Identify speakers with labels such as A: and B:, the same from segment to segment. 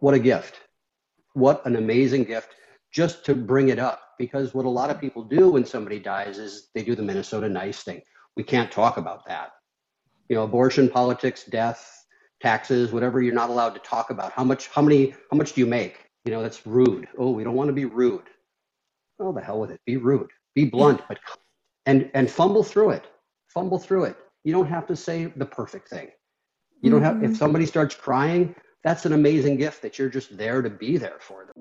A: what a gift. What an amazing gift just to bring it up. Because what a lot of people do when somebody dies is they do the Minnesota nice thing. We can't talk about that. You know, abortion, politics, death, taxes, whatever you're not allowed to talk about. How much, how many, how much do you make? You know, that's rude. Oh, we don't want to be rude. Oh, the hell with it. Be rude. Be blunt, but and and fumble through it. Fumble through it. You don't have to say the perfect thing. You don't have if
B: Mhm.
A: somebody starts crying, that's an amazing gift that you're just there to be there for them.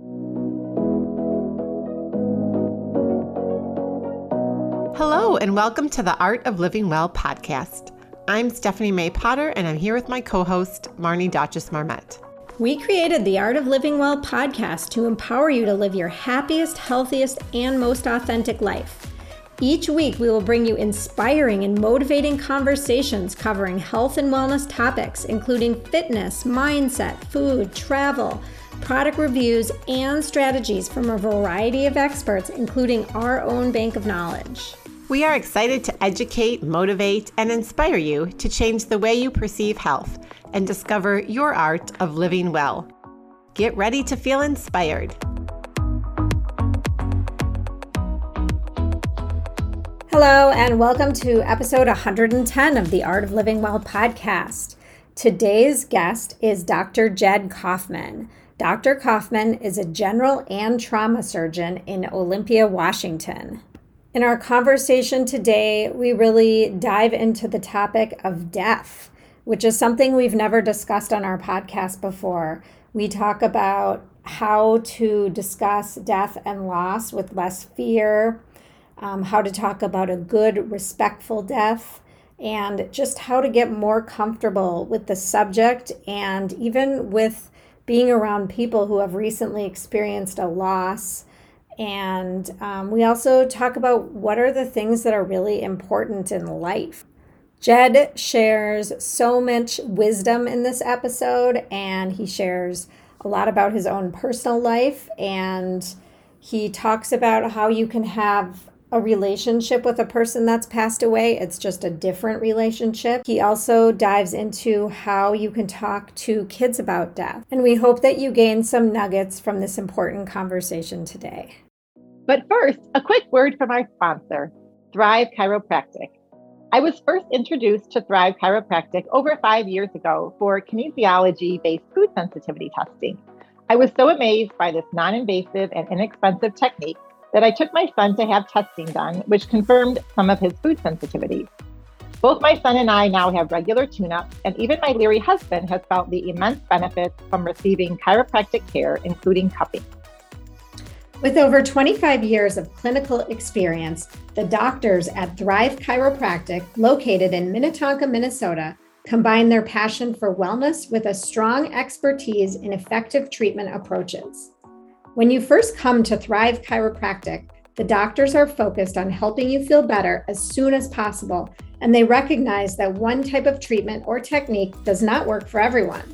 C: Hello, and welcome to the Art of Living Well podcast. I'm Stephanie May Potter, and I'm here with my co host, Marnie Dotches Marmette.
B: We created the Art of Living Well podcast to empower you to live your happiest, healthiest, and most authentic life. Each week, we will bring you inspiring and motivating conversations covering health and wellness topics, including fitness, mindset, food, travel, product reviews, and strategies from a variety of experts, including our own bank of knowledge.
C: We are excited to educate, motivate, and inspire you to change the way you perceive health and discover your art of living well. Get ready to feel inspired.
B: Hello, and welcome to episode 110 of the Art of Living Well podcast. Today's guest is Dr. Jed Kaufman. Dr. Kaufman is a general and trauma surgeon in Olympia, Washington. In our conversation today, we really dive into the topic of death, which is something we've never discussed on our podcast before. We talk about how to discuss death and loss with less fear, um, how to talk about a good, respectful death, and just how to get more comfortable with the subject and even with being around people who have recently experienced a loss. And um, we also talk about what are the things that are really important in life. Jed shares so much wisdom in this episode, and he shares a lot about his own personal life. And he talks about how you can have a relationship with a person that's passed away. It's just a different relationship. He also dives into how you can talk to kids about death. And we hope that you gain some nuggets from this important conversation today.
D: But first, a quick word from our sponsor, Thrive Chiropractic. I was first introduced to Thrive Chiropractic over five years ago for kinesiology based food sensitivity testing. I was so amazed by this non invasive and inexpensive technique that I took my son to have testing done, which confirmed some of his food sensitivities. Both my son and I now have regular tune ups, and even my leery husband has felt the immense benefits from receiving chiropractic care, including cupping.
B: With over 25 years of clinical experience, the doctors at Thrive Chiropractic, located in Minnetonka, Minnesota, combine their passion for wellness with a strong expertise in effective treatment approaches. When you first come to Thrive Chiropractic, the doctors are focused on helping you feel better as soon as possible, and they recognize that one type of treatment or technique does not work for everyone.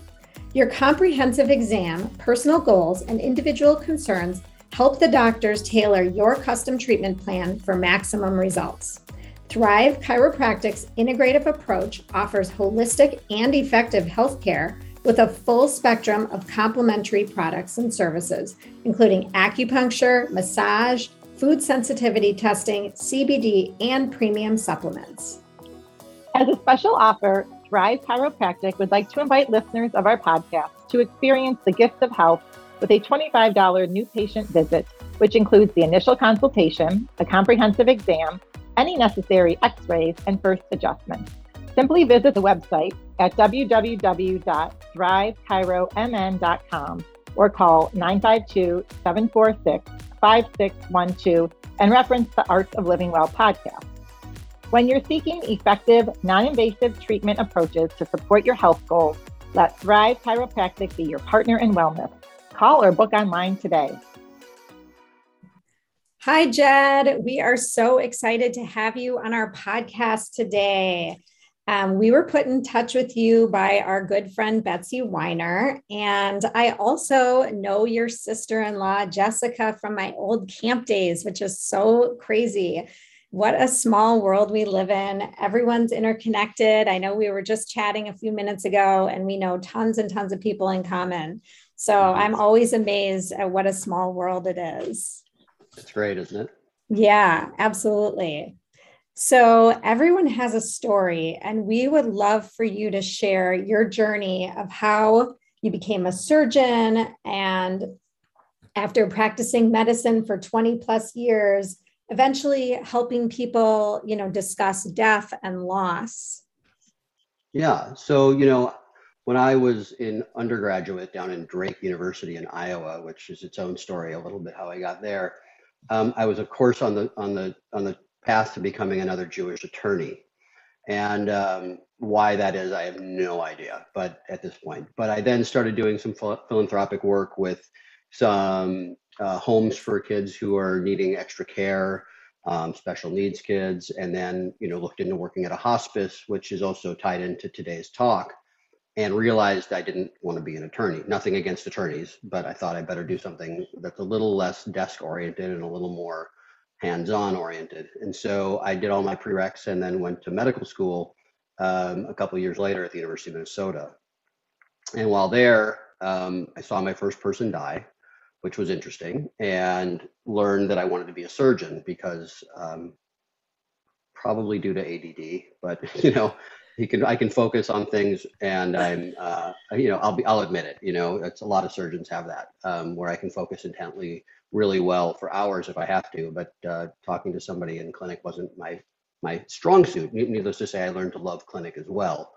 B: Your comprehensive exam, personal goals, and individual concerns help the doctors tailor your custom treatment plan for maximum results. Thrive Chiropractic's integrative approach offers holistic and effective healthcare with a full spectrum of complementary products and services, including acupuncture, massage, food sensitivity testing, CBD, and premium supplements.
D: As a special offer, Thrive Chiropractic would like to invite listeners of our podcast to experience the gift of health with a $25 new patient visit, which includes the initial consultation, a comprehensive exam, any necessary x rays, and first adjustments. Simply visit the website at www.thrivechiromn.com or call 952 746 5612 and reference the Arts of Living Well podcast. When you're seeking effective, non invasive treatment approaches to support your health goals, let Thrive Chiropractic be your partner in wellness. Call or book online today.
B: Hi, Jed. We are so excited to have you on our podcast today. Um, we were put in touch with you by our good friend Betsy Weiner. And I also know your sister in law, Jessica, from my old camp days, which is so crazy. what a small world we live in. Everyone's interconnected. I know we were just chatting a few minutes ago, and we know tons and tons of people in common. So mm-hmm. I'm always amazed at what a small world it is.
A: It's great, isn't it?
B: Yeah, absolutely. So, everyone has a story, and we would love for you to share your journey of how you became a surgeon and after practicing medicine for 20 plus years, eventually helping people, you know, discuss death and loss.
A: Yeah. So, you know, when I was in undergraduate down in Drake University in Iowa, which is its own story, a little bit how I got there, um, I was, of course, on the on the on the path to becoming another Jewish attorney, and um, why that is, I have no idea. But at this point, but I then started doing some philanthropic work with some uh, homes for kids who are needing extra care, um, special needs kids, and then you know looked into working at a hospice, which is also tied into today's talk, and realized I didn't want to be an attorney. Nothing against attorneys, but I thought I better do something that's a little less desk oriented and a little more hands-on oriented. And so I did all my prereqs and then went to medical school um, a couple years later at the University of Minnesota. And while there, um, I saw my first person die which was interesting, and learned that I wanted to be a surgeon because um, probably due to ADD, but you know, he can I can focus on things, and I'm uh, you know I'll be I'll admit it. You know, it's a lot of surgeons have that um, where I can focus intently really well for hours if I have to, but uh, talking to somebody in clinic wasn't my my strong suit. Needless to say, I learned to love clinic as well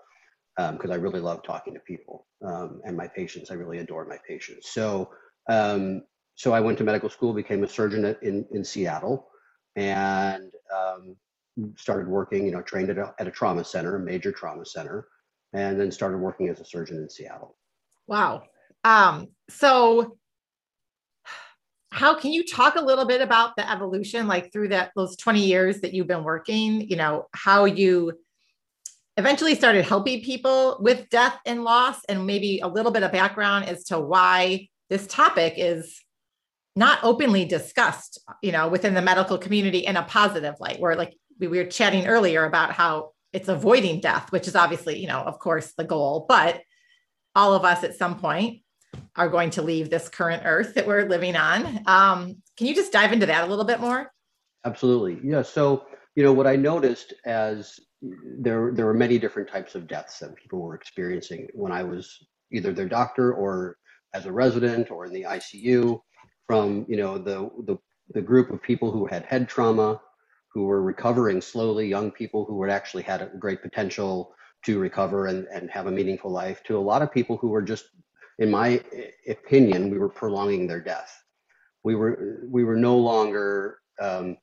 A: because um, I really love talking to people um, and my patients. I really adore my patients. So um, so I went to medical school, became a surgeon in, in Seattle, and um, started working, you know, trained at a, at a trauma center, a major trauma center, and then started working as a surgeon in Seattle.
C: Wow. Um, so how can you talk a little bit about the evolution, like through that those 20 years that you've been working, you know, how you eventually started helping people with death and loss and maybe a little bit of background as to why this topic is not openly discussed, you know, within the medical community in a positive light, where like we were chatting earlier about how it's avoiding death, which is obviously, you know, of course, the goal, but all of us at some point are going to leave this current earth that we're living on. Um, can you just dive into that a little bit more?
A: Absolutely. Yeah. So, you know, what I noticed as there, there were many different types of deaths that people were experiencing when I was either their doctor or as a resident or in the ICU from you know the, the the group of people who had head trauma who were recovering slowly young people who had actually had a great potential to recover and, and have a meaningful life to a lot of people who were just in my opinion we were prolonging their death we were we were no longer um,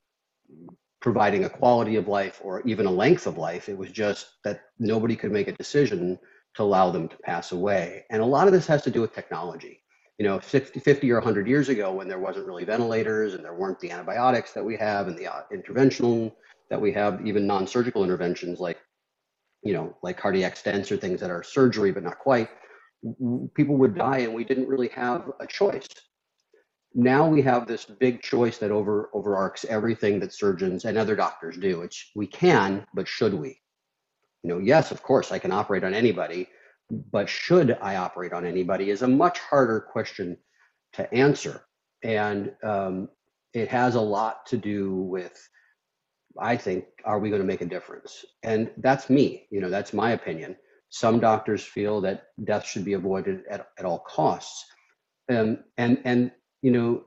A: providing a quality of life or even a length of life it was just that nobody could make a decision to allow them to pass away. And a lot of this has to do with technology. You know, 50, 50 or 100 years ago, when there wasn't really ventilators and there weren't the antibiotics that we have and the uh, interventional that we have, even non surgical interventions like, you know, like cardiac stents or things that are surgery, but not quite, people would die and we didn't really have a choice. Now we have this big choice that over overarcs everything that surgeons and other doctors do. Which we can, but should we? you know, yes, of course, I can operate on anybody, but should I operate on anybody is a much harder question to answer. And um, it has a lot to do with, I think, are we going to make a difference? And that's me, you know, that's my opinion. Some doctors feel that death should be avoided at, at all costs. Um, and, and, you know,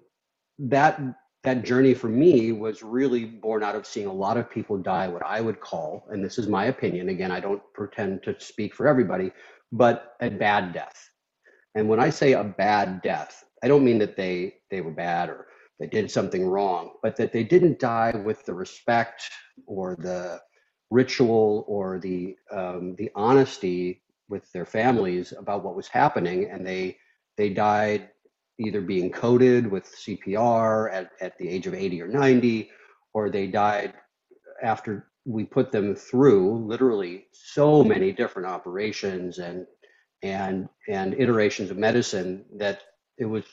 A: that that journey for me was really born out of seeing a lot of people die what I would call, and this is my opinion, again, I don't pretend to speak for everybody, but a bad death. And when I say a bad death, I don't mean that they they were bad or they did something wrong, but that they didn't die with the respect or the ritual or the um, the honesty with their families about what was happening, and they they died either being coded with CPR at, at the age of 80 or 90, or they died after we put them through literally so many different operations and and and iterations of medicine that it was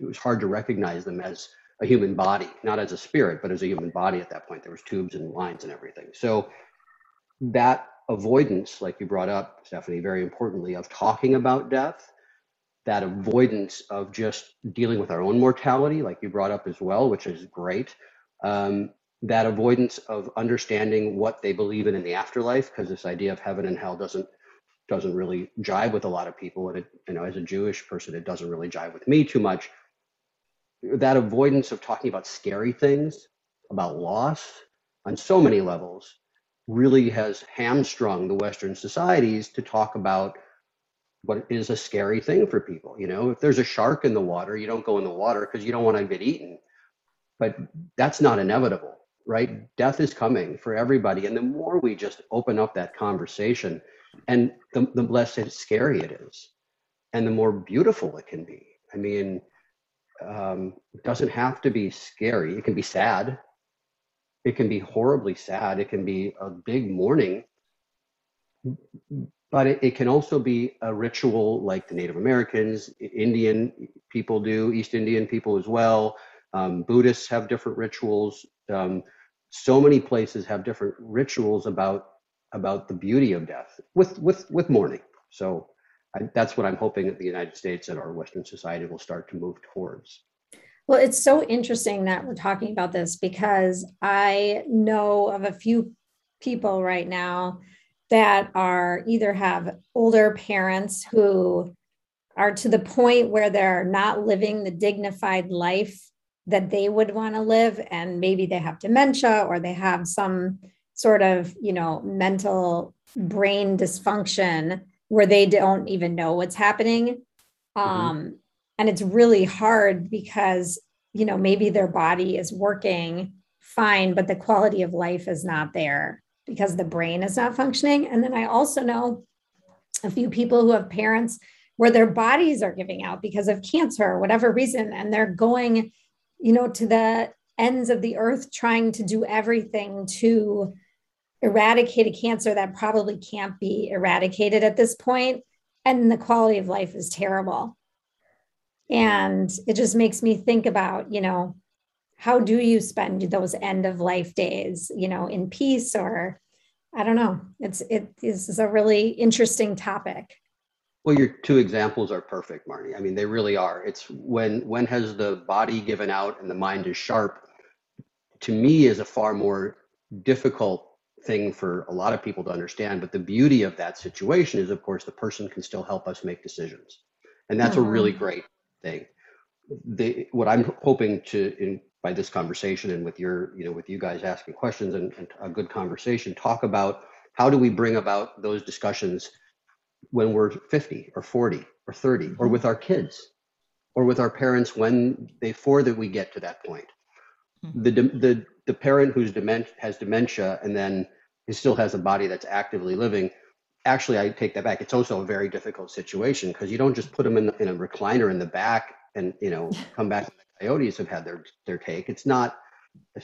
A: it was hard to recognize them as a human body, not as a spirit, but as a human body at that point. There was tubes and lines and everything. So that avoidance, like you brought up, Stephanie, very importantly, of talking about death, that avoidance of just dealing with our own mortality, like you brought up as well, which is great. Um, that avoidance of understanding what they believe in in the afterlife, because this idea of heaven and hell doesn't doesn't really jive with a lot of people, and it, you know, as a Jewish person, it doesn't really jive with me too much. That avoidance of talking about scary things, about loss, on so many levels, really has hamstrung the Western societies to talk about what is a scary thing for people. You know, if there's a shark in the water, you don't go in the water because you don't want to get eaten. But that's not inevitable, right? Death is coming for everybody. And the more we just open up that conversation, and the, the less scary it is, and the more beautiful it can be. I mean, um, it doesn't have to be scary. It can be sad, it can be horribly sad. It can be a big mourning, but it, it can also be a ritual like the Native Americans, Indian people do, East Indian people as well. Um, Buddhists have different rituals. Um, so many places have different rituals about about the beauty of death with with with mourning. So I, that's what I'm hoping that the United States and our Western society will start to move towards.
B: Well, it's so interesting that we're talking about this because I know of a few people right now that are either have older parents who are to the point where they're not living the dignified life that they would want to live and maybe they have dementia or they have some sort of you know mental brain dysfunction where they don't even know what's happening mm-hmm. um, and it's really hard because you know maybe their body is working fine but the quality of life is not there because the brain is not functioning. And then i also know a few people who have parents where their bodies are giving out because of cancer or whatever reason and they're going you know to the ends of the earth trying to do everything to eradicate a cancer that probably can't be eradicated at this point. And the quality of life is terrible and it just makes me think about, you know, how do you spend those end of life days, you know, in peace or I don't know. It's it is a really interesting topic.
A: Well, your two examples are perfect, Marnie. I mean, they really are. It's when when has the body given out and the mind is sharp. To me, is a far more difficult thing for a lot of people to understand. But the beauty of that situation is, of course, the person can still help us make decisions, and that's mm-hmm. a really great thing. The, what I'm hoping to, in, by this conversation and with your, you know, with you guys asking questions and, and a good conversation, talk about how do we bring about those discussions when we're 50 or 40 or 30 or mm-hmm. with our kids or with our parents when before that we get to that point. Mm-hmm. The, the, the parent who's dement, has dementia and then he still has a body that's actively living actually, I take that back. It's also a very difficult situation because you don't just put them in, in a recliner in the back and you know come back. The coyotes have had their their take. It's not.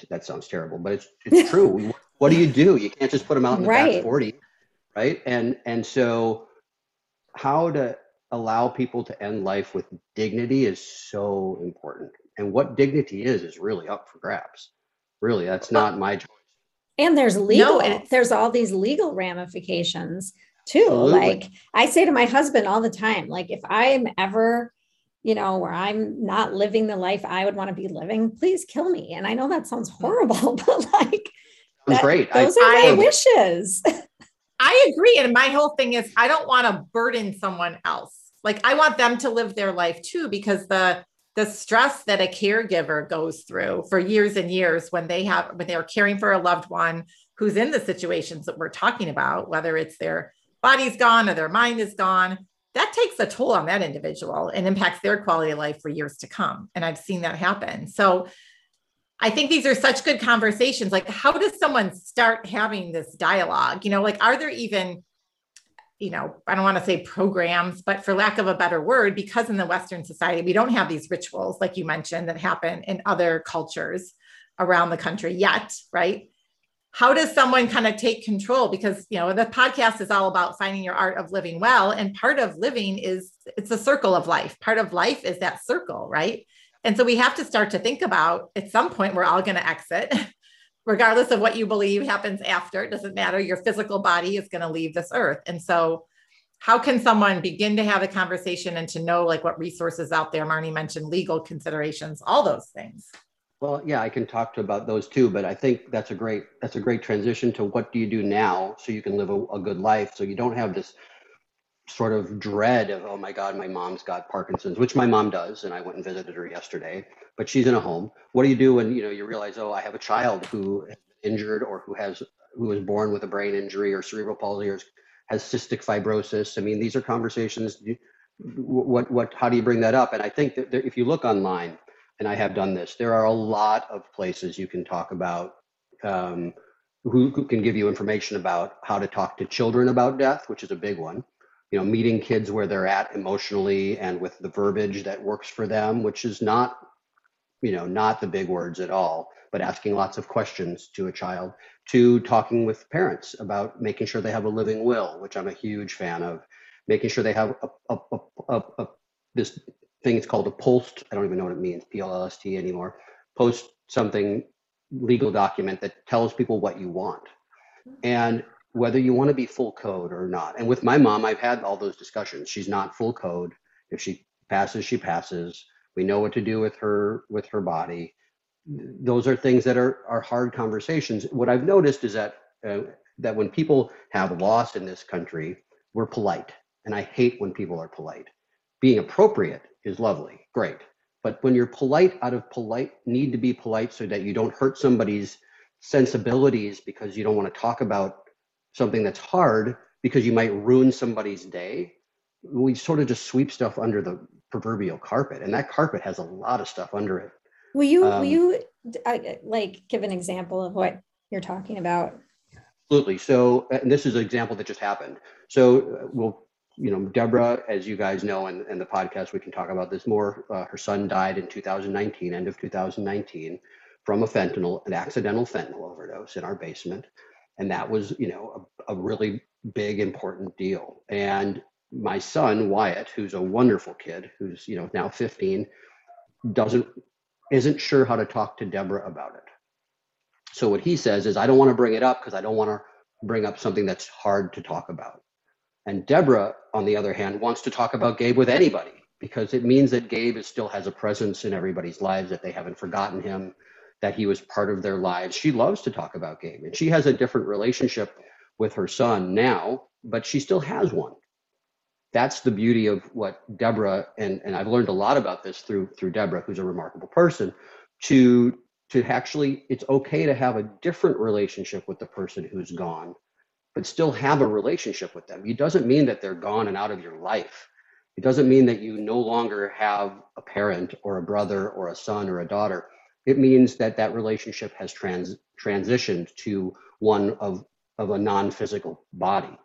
A: That sounds terrible, but it's it's true. what do you do? You can't just put them out in the right. back forty, right? And and so how to allow people to end life with dignity is so important. And what dignity is is really up for grabs. Really, that's not my choice.
B: And there's legal. No, there's all these legal ramifications too. Absolutely. Like I say to my husband all the time, like if I'm ever, you know, where I'm not living the life I would want to be living, please kill me. And I know that sounds horrible, but like
A: that, great.
B: Those I, are my I, wishes.
C: I agree. And my whole thing is I don't want to burden someone else. Like I want them to live their life too, because the the stress that a caregiver goes through for years and years when they have when they're caring for a loved one who's in the situations that we're talking about, whether it's their body's gone or their mind is gone, that takes a toll on that individual and impacts their quality of life for years to come. And I've seen that happen. So I think these are such good conversations. Like, how does someone start having this dialogue? You know, like, are there even, you know, I don't want to say programs, but for lack of a better word, because in the Western society, we don't have these rituals, like you mentioned, that happen in other cultures around the country yet, right? How does someone kind of take control because you know the podcast is all about finding your art of living well and part of living is it's a circle of life part of life is that circle right And so we have to start to think about at some point, we're all going to exit, regardless of what you believe happens after. It doesn't matter. Your physical body is going to leave this earth. And so, how can someone begin to have a conversation and to know like what resources out there? Marnie mentioned legal considerations, all those things.
A: Well, yeah, I can talk to about those too, but I think that's a great that's a great transition to what do you do now so you can live a, a good life so you don't have this sort of dread of oh my god my mom's got parkinson's which my mom does and i went and visited her yesterday but she's in a home. What do you do when you know you realize oh i have a child who is injured or who has who was born with a brain injury or cerebral palsy or has cystic fibrosis? I mean these are conversations. What what how do you bring that up? And i think that if you look online and i have done this. There are a lot of places you can talk about um, who, who can give you information about how to talk to children about death which is a big one. You know meeting kids where they're at emotionally and with the verbiage that works for them which is not you know not the big words at all but asking lots of questions to a child to talking with parents about making sure they have a living will which i'm a huge fan of making sure they have a, a, a, a this thing it's called a post i don't even know what it means p-l-l-s-t anymore post something legal document that tells people what you want and whether you want to be full code or not. And with my mom, I've had all those discussions. She's not full code. If she passes, she passes. We know what to do with her with her body. Those are things that are are hard conversations. What I've noticed is that uh, that when people have loss in this country, we're polite, and I hate when people are polite. Being appropriate is lovely, great, but when you're polite out of polite need to be polite so that you don't hurt somebody's sensibilities because you don't want to talk about something that's hard because you might ruin somebody's day, we sort of just sweep stuff under the proverbial carpet, and that carpet has a lot of stuff under it.
B: Will you um, will you uh, like give an example of what you're talking about?
A: Absolutely. So, and this is an example that just happened. So, uh, we'll you know, Deborah, as you guys know, in the podcast, we can talk about this more. Uh, her son died in 2019, end of 2019, from a fentanyl, an accidental fentanyl overdose in our basement. And that was you know a, a really big important deal. And my son wyatt who's a wonderful kid who's you know now 15 doesn't isn't sure how to talk to deborah about it. So what he says is i don't want to bring it up because i don't want to bring up something that's hard to talk about and deborah on the other hand wants to talk about gabe with anybody because it means that gabe is, still has a presence in everybody's lives that they haven't forgotten him that he was part of their lives. She loves to talk about Gabe, and she has a different relationship with her son now, but she still has one. That's the beauty of what Deborah and, and I've learned a lot about this through through Deborah, who's a remarkable person, to to actually it's okay to have a different relationship with the person who's gone, but still have a relationship with them. It doesn't mean that they're gone and out of your life. It doesn't mean that you no longer have a parent or a brother or a son or a daughter. It means that that relationship has trans transitioned to one of of a non-physical body.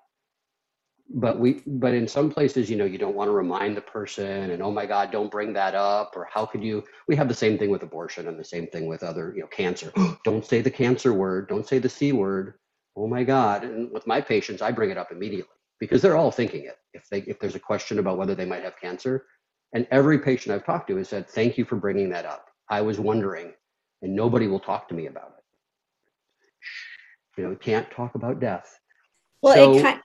A: But we but in some places you know you don't want to remind the person and oh my god don't bring that up or how could you? We have the same thing with abortion and the same thing with other you know cancer. Don't say the cancer word. Don't say the c word oh my god. And with my patients i bring it up immediately because they're all thinking it. If they if there's a question about whether they might have cancer. And every patient i've talked to has said thank you for bringing that up. I was wondering, and nobody will talk to me about it. You know, we can't talk about death.
B: Well, so, it kind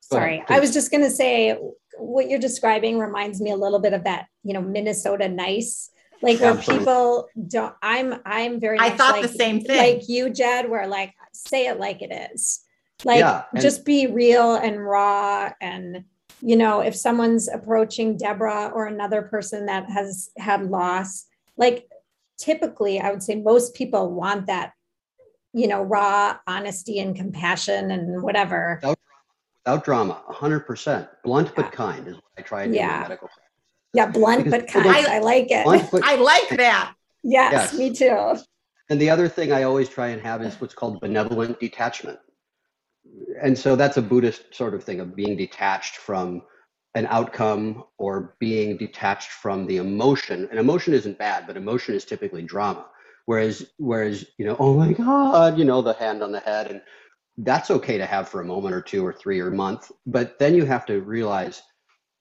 B: sorry, I was just going to say what you're describing reminds me a little bit of that, you know, Minnesota nice like where Absolutely. people don't i'm i'm very
C: i thought
B: like,
C: the same thing
B: like you jed where like say it like it is like yeah, just be real and raw and you know if someone's approaching deborah or another person that has had loss like typically i would say most people want that you know raw honesty and compassion and whatever
A: without, without drama 100% blunt yeah. but kind is what i try to yeah. do in medical practice
B: yeah blunt because but kind. I, I like it.
C: But, i like that.
B: Yes, yes. me too.
A: And the other thing i always try and have is what's called benevolent detachment. And so that's a buddhist sort of thing of being detached from an outcome or being detached from the emotion. And emotion isn't bad but emotion is typically drama. Whereas whereas you know oh my god you know the hand on the head. And that's okay to have for a moment or two or three or a month but then you have to realize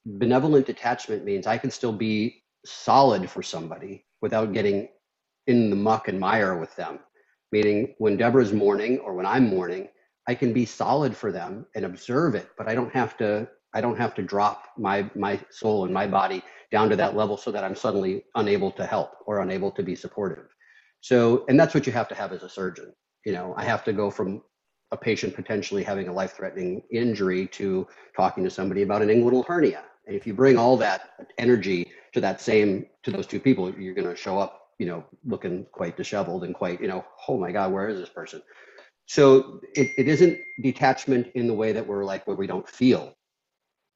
A: benevolent detachment means i can still be solid for somebody without getting in the muck and mire with them. Meaning, when Deborah's mourning or when I'm mourning, I can be solid for them and observe it, but I don't have to. I don't have to drop my my soul and my body down to that level so that I'm suddenly unable to help or unable to be supportive. So, and that's what you have to have as a surgeon. You know, I have to go from a patient potentially having a life-threatening injury to talking to somebody about an inguinal hernia. And if you bring all that energy to that same to those two people, you're going to show up, you know, looking quite disheveled and quite, you know, oh my God, where is this person? So it, it isn't detachment in the way that we're like where we don't feel.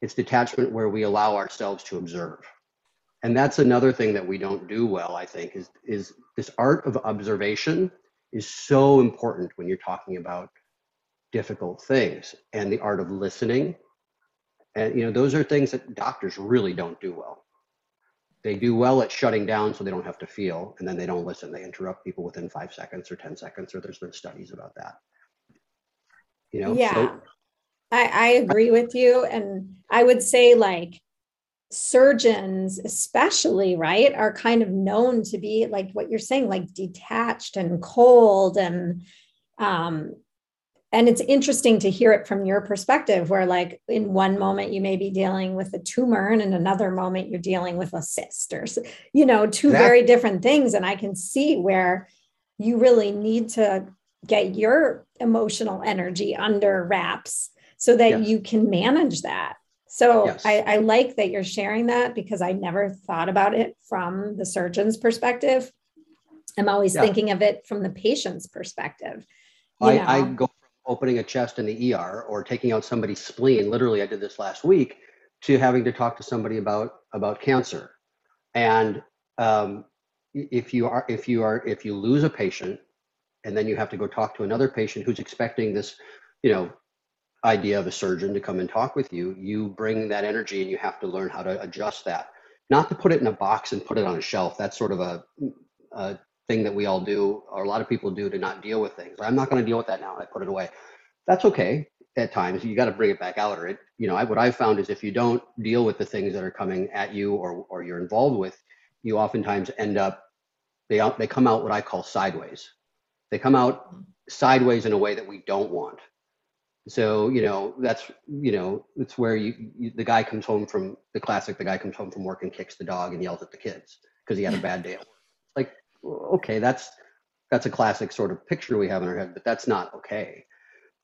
A: It's detachment where we allow ourselves to observe. And that's another thing that we don't do well, I think, is is this art of observation is so important when you're talking about difficult things and the art of listening and you know those are things that doctors really don't do well. They do well at shutting down so they don't have to feel and then they don't listen. They interrupt people within five seconds or ten seconds or there's been studies about that. You know
B: yeah. So, I, I agree with you and i would say like surgeons especially right are kind of known to be like what you're saying like detached and cold and um and it's interesting to hear it from your perspective where like in one moment you may be dealing with a tumor and in another moment you're dealing with a cyst or you know two exactly. very different things and i can see where you really need to get your emotional energy under wraps so that yes. you can manage that so yes. I, I like that you're sharing that because i never thought about it from the surgeon's perspective i'm always yeah. thinking of it from the patient's perspective
A: I, I, go opening a chest in the ER or taking out somebody's spleen. Literally, I did this last week to having to talk to somebody about about cancer. And um, if you are if you are if you lose a patient and then you have to go talk to another patient who's expecting this, you know, idea of a surgeon to come and talk with you, you bring that energy and you have to learn how to adjust that. Not to put it in a box and put it on a shelf. That's sort of a, a thing that we all do, or a lot of people do to not deal with things. I'm not going to deal with that now. I put it away. That's okay at times. You got to bring it back out, or it, you know, I, what I've found is if you don't deal with the things that are coming at you or or you're involved with, you oftentimes end up they they come out what I call sideways. They come out sideways in a way that we don't want. So you know that's you know it's where you, you the guy comes home from the classic. The guy comes home from work and kicks the dog and yells at the kids because he had a bad day at work. Okay, that's that's a classic sort of picture we have in our head, but that's not okay.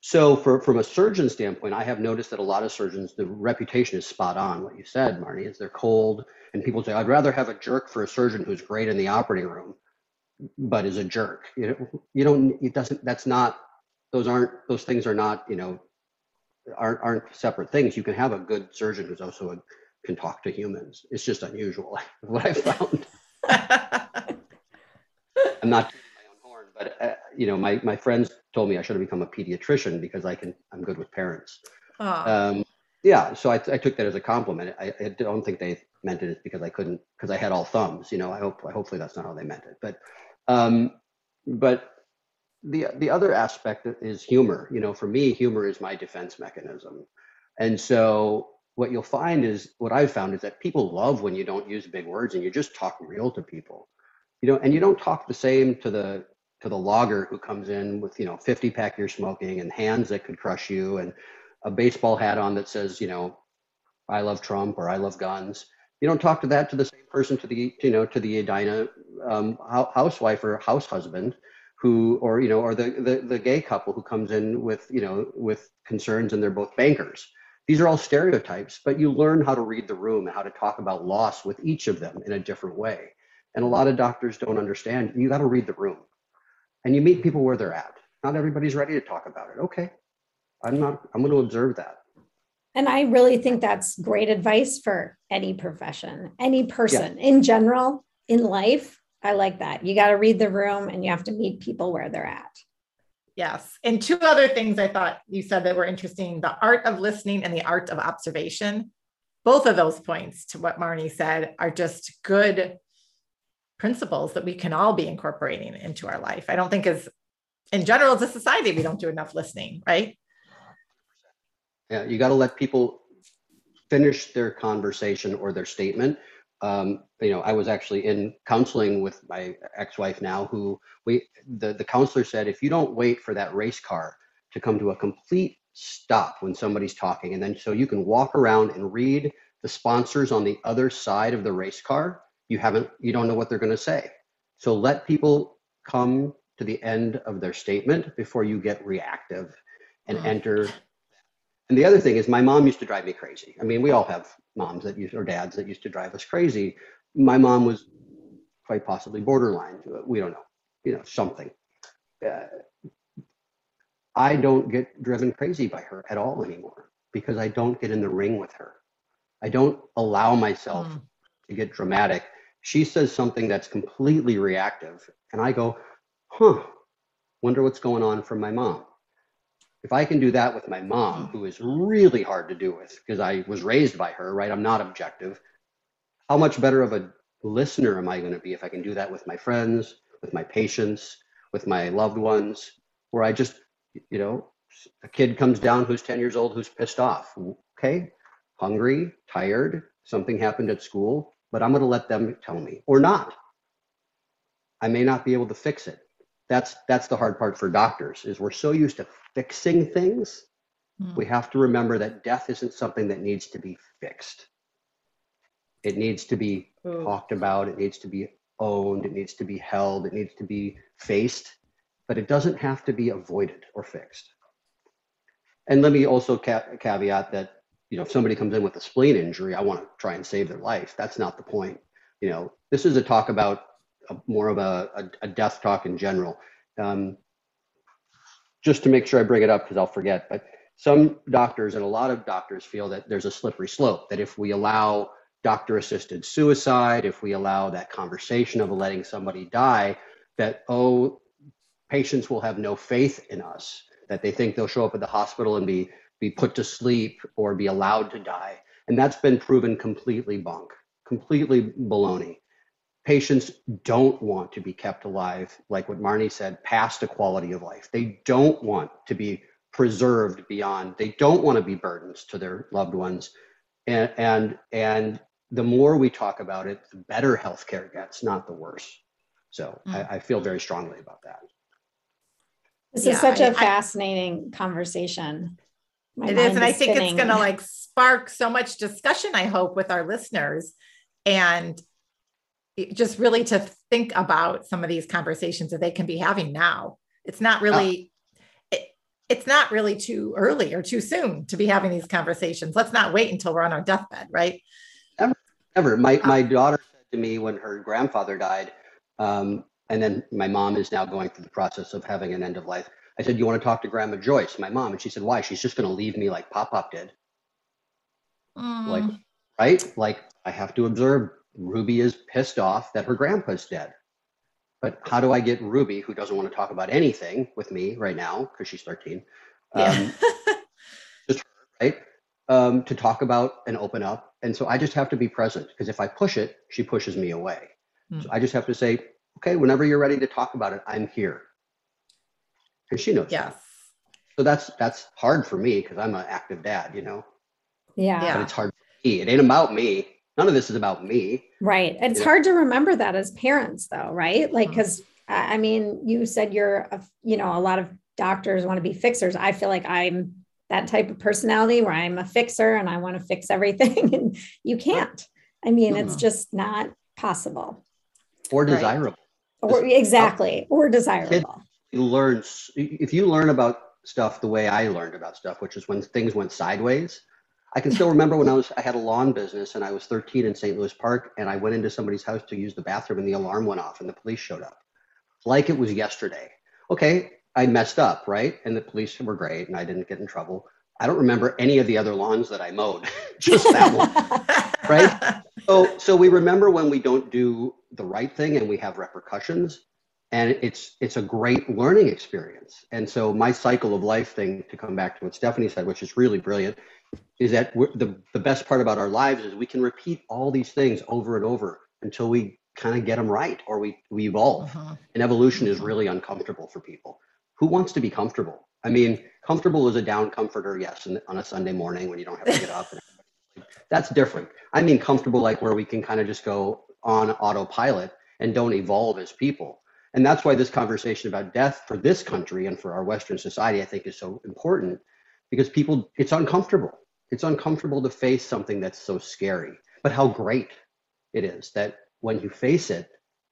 A: So, for, from a surgeon standpoint, I have noticed that a lot of surgeons, the reputation is spot on. What you said, Marnie, is they're cold, and people say, "I'd rather have a jerk for a surgeon who's great in the operating room, but is a jerk." You know, you don't. It doesn't. That's not. Those aren't. Those things are not. You know, aren't aren't separate things. You can have a good surgeon who's also a, can talk to humans. It's just unusual. what I found. I'm not my own horn, but uh, you know, my my friends told me I should have become a pediatrician because I can I'm good with parents. Um, yeah, so I, I took that as a compliment. I, I don't think they meant it because I couldn't because I had all thumbs. You know, I hope hopefully that's not how they meant it. But um, but the the other aspect is humor. You know, for me, humor is my defense mechanism, and so what you'll find is what I've found is that people love when you don't use big words and you just talk real to people you know, and you don't talk the same to the to the logger who comes in with you know 50 pack year smoking and hands that could crush you and a baseball hat on that says you know I love Trump or I love guns. You don't talk to that to the same person to the you know to the Edina um, housewife or house husband who or you know or the, the the gay couple who comes in with you know with concerns and they're both bankers. These are all stereotypes, but you learn how to read the room and how to talk about loss with each of them in a different way. And a lot of doctors don't understand. You got to read the room and you meet people where they're at. Not everybody's ready to talk about it. Okay. I'm not, I'm going to observe that.
B: And I really think that's great advice for any profession, any person yeah. in general in life. I like that. You got to read the room and you have to meet people where they're at.
C: Yes. And two other things I thought you said that were interesting the art of listening and the art of observation. Both of those points to what Marnie said are just good principles that we can all be incorporating into our life. I don't think as in general as a society, we don't do enough listening, right?
A: Yeah, you got to let people finish their conversation or their statement Um, you know, I was actually in counseling with my ex-wife now, who we the the counselor said, if you don't wait for that race car to come to a complete stop when somebody's talking, and then so you can walk around and read the sponsors on the other side of the race car, you haven't you don't know what they're going to say. So let people come to the end of their statement before you get reactive and
C: Mm.
A: enter. And the other thing is, my mom used to drive me crazy. I mean, we all have moms that used or dads that used to drive us crazy. My mom was quite possibly borderline. We don't know, you know, something. Uh, I don't get driven crazy by her at all anymore because I don't get in the ring with her. I don't allow myself
C: Mm.
A: to get dramatic. She says something that's completely reactive, and I go, huh, wonder what's going on from my mom. If I can do that with my mom, who is really hard to do with because I was raised by her, right? I'm not objective. How much better of a listener am I going to be if I can do that with my friends, with my patients, with my loved ones, where I just, you know, a kid comes down who's 10 years old who's pissed off. Okay, hungry, tired, something happened at school, but I'm going to let them tell me or not. I may not be able to fix it. That's that's the hard part for doctors is we're so used to fixing things.
C: Mm.
A: We have to remember that death isn't something that needs to be fixed. It needs to be
C: Ooh.
A: talked about, it needs to be owned, it needs to be held, it needs to be faced, but it doesn't have to be avoided or fixed. And let me also ca- caveat that you know if somebody comes in with a spleen injury, I want to try and save their life. That's not the point. You know, this is a talk about a, more of a, a, a death talk in general. Um, just to make sure I bring it up because I'll forget, but some doctors and a lot of doctors feel that there's a slippery slope that if we allow doctor assisted suicide, if we allow that conversation of letting somebody die, that, oh, patients will have no faith in us, that they think they'll show up at the hospital and be, be put to sleep or be allowed to die. And that's been proven completely bunk, completely baloney. Patients don't want to be kept alive, like what Marnie said, past a quality of life. They don't want to be preserved beyond, they don't want to be burdens to their loved ones. And, and, and the more we talk about it, the better healthcare gets, not the worse. So
C: Mm.
A: I, I feel very strongly about that.
B: This
C: Yeah,
B: is such
C: I-
B: a
C: I-
B: fascinating conversation. My
C: It is,
B: mind
C: and I think it's going to like spark so much discussion. I hope with our listeners, and just really to think about some of these conversations that they can be having now. It's not really, it, it's not really too early or too soon to be having these conversations. Let's not wait until we're on our deathbed, right?
A: Ever. My, my daughter said to me when her grandfather died, um, and then my mom is now going through the process of having an end of life. I said, You want to talk to Grandma Joyce, my mom? And she said, Why? She's just going to leave me like Pop Pop did. Like,
C: Mm,
A: right? Like, I have to observe Ruby is pissed off that her grandpa's dead. But how do I get Ruby, who doesn't want to talk about anything with me right now, because she's 13, um,
C: yeah.
A: right? Um, to talk about and open up. And so I just have to be present because if I push it, she pushes me away.
C: Hmm.
A: So I just have to say, okay, whenever you're ready to talk about it, I'm here. And she knows. that.
C: yes.
A: So that's that's hard for me because I'm an active dad, you know.
B: Yeah.
C: Yeah.
A: But it's hard for me. It ain't about me. None of this is about me.
B: Right. It's hard to remember that as parents, though, right? Like,
C: Mhm.
B: because I mean, you said you're, a, you know, a lot of doctors want to be fixers. I feel like I'm that type of personality where I'm a fixer and I want to fix everything, and you can't. I mean, it's
A: Mhm.
B: just not possible.
A: Or
C: Right.
A: desirable.
B: Or exactly, or desirable.
A: You learn if you learn about stuff the way I learned about stuff, which is when things went sideways. I can still remember when I was I had a lawn business and I was 13 in St. Louis Park and I went into somebody's house to use the bathroom and the alarm went off and the police showed up. Like it was yesterday. Okay, I messed up, right? And the police were great and I didn't get in trouble. I don't remember any of the other lawns that I mowed, just that one. Right? So, so we remember when we don't do the right thing and we have repercussions, and it's it's a great learning experience. And so my cycle of life thing, to come back to what Stephanie said, which is really brilliant, is that we're, the the best part about our lives is we can repeat all these things over and over until we kind of get them right or we we evolve.
C: Mhm.
A: And evolution is really uncomfortable for people. Who wants to be comfortable? I mean, comfortable is a down comforter, yes, and on a Sunday morning when you don't have to get up and That's different. I mean, comfortable like where we can kind of just go on autopilot and don't evolve as people. And that's why this conversation about death for this country and for our Western society, I think, is so important because people, it's uncomfortable. It's uncomfortable to face something that's so scary. But how great it is that when you face it,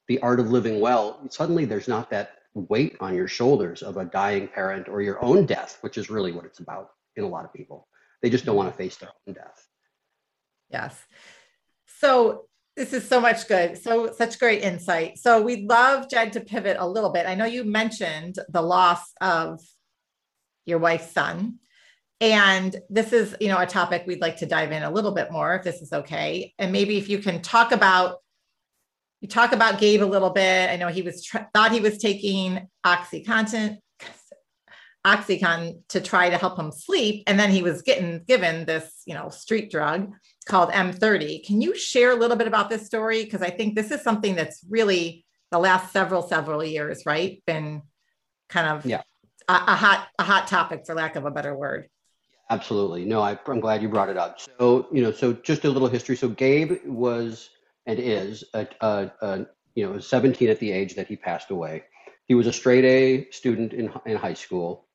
A: the art of living well, suddenly there's not that weight on your shoulders of a dying parent or your own death, which is really what it's about in a lot of people. They just don't want to face their own death.
C: Yes. So this is so much good. So such great insight. So we'd love Jed to pivot a little bit. I know you mentioned the loss of your wife's son. And this is, you know, a topic we'd like to dive in a little bit more if this is okay. And maybe if you can talk about you talk about Gabe a little bit. I know he was thought he was taking OxyContin, Oxycontin to try to help him sleep, and then he was getting given this, you know, street drug called M30. Can you share a little bit about this story? Because I think this is something that's really the last several several years, right, been kind of
A: yeah.
C: a, a hot a hot topic, for lack of a better word.
A: Absolutely. No, I, I'm glad you brought it up. So, you know, so just a little history. So Gabe was and is a, a, a, you know 17 at the age that he passed away. He was a straight A student in in high school.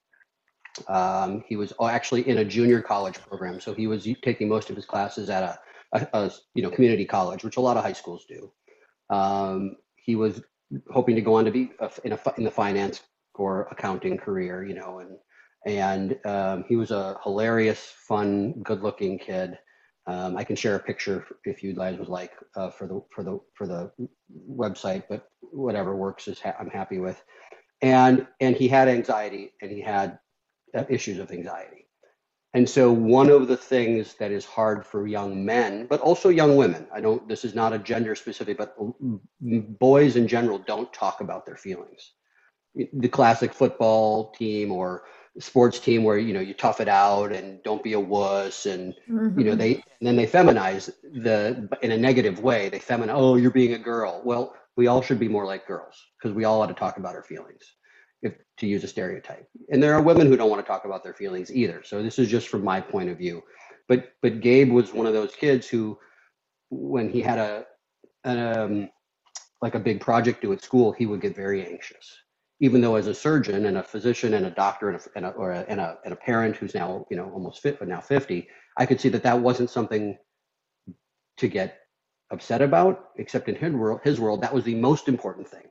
A: Um, he was actually in a junior college program, so he was taking most of his classes at a, a, a you know community college, which a lot of high schools do. Um, he was hoping to go on to be in a in the finance or accounting career, you know, and and um, he was a hilarious, fun, good-looking kid. Um, I can share a picture if you guys would like uh, for the for the for the website, but whatever works is ha- I'm happy with. And and he had anxiety and he had issues of anxiety. And so one of the things that is hard for young men, but also young women, I don't. This is not a gender specific, but boys in general don't talk about their feelings. The classic football team or sports team where you know you tough it out and don't be a wuss and mm-hmm. you know mm-hmm. they and then they feminize the in a negative way they feminize oh you're being a girl well we all should be more like girls because we all ought to talk about our feelings if to use a stereotype. And there are women who don't want to talk about their feelings either so this is just from my point of view. But but gabe was one of those kids who when he had a an, um, like a big project due at school he would get very anxious. Even though as a surgeon and a physician and a doctor and a, and a or a, and a, and a parent who's now you know almost fit but now 50 i could see that that wasn't something to get upset about except in his world his world that was the most important thing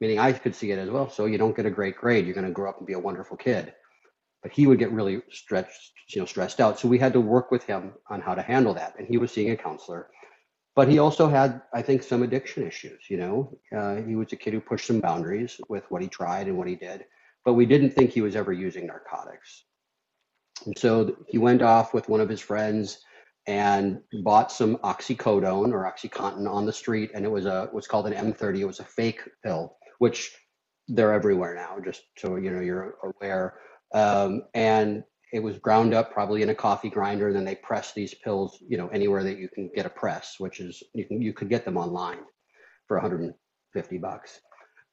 A: meaning i could see it as well. So you don't get a great grade. You're going to grow up and be a wonderful kid. But he would get really stretched you know stressed out. So we had to work with him on how to handle that. And he was seeing a counselor. But he also had, I think, some addiction issues. You know, uh, he was a kid who pushed some boundaries with what he tried and what he did, but we didn't think he was ever using narcotics. And so he went off with one of his friends and bought some oxycodone or oxycontin on the street, and it was a what's called an M30. It was a fake pill, which they're everywhere now. Just so you know, you're aware. Um, and it was ground up probably in a coffee grinder and then they press these pills you know anywhere that you can get a press which is you can you could get them online for 150 bucks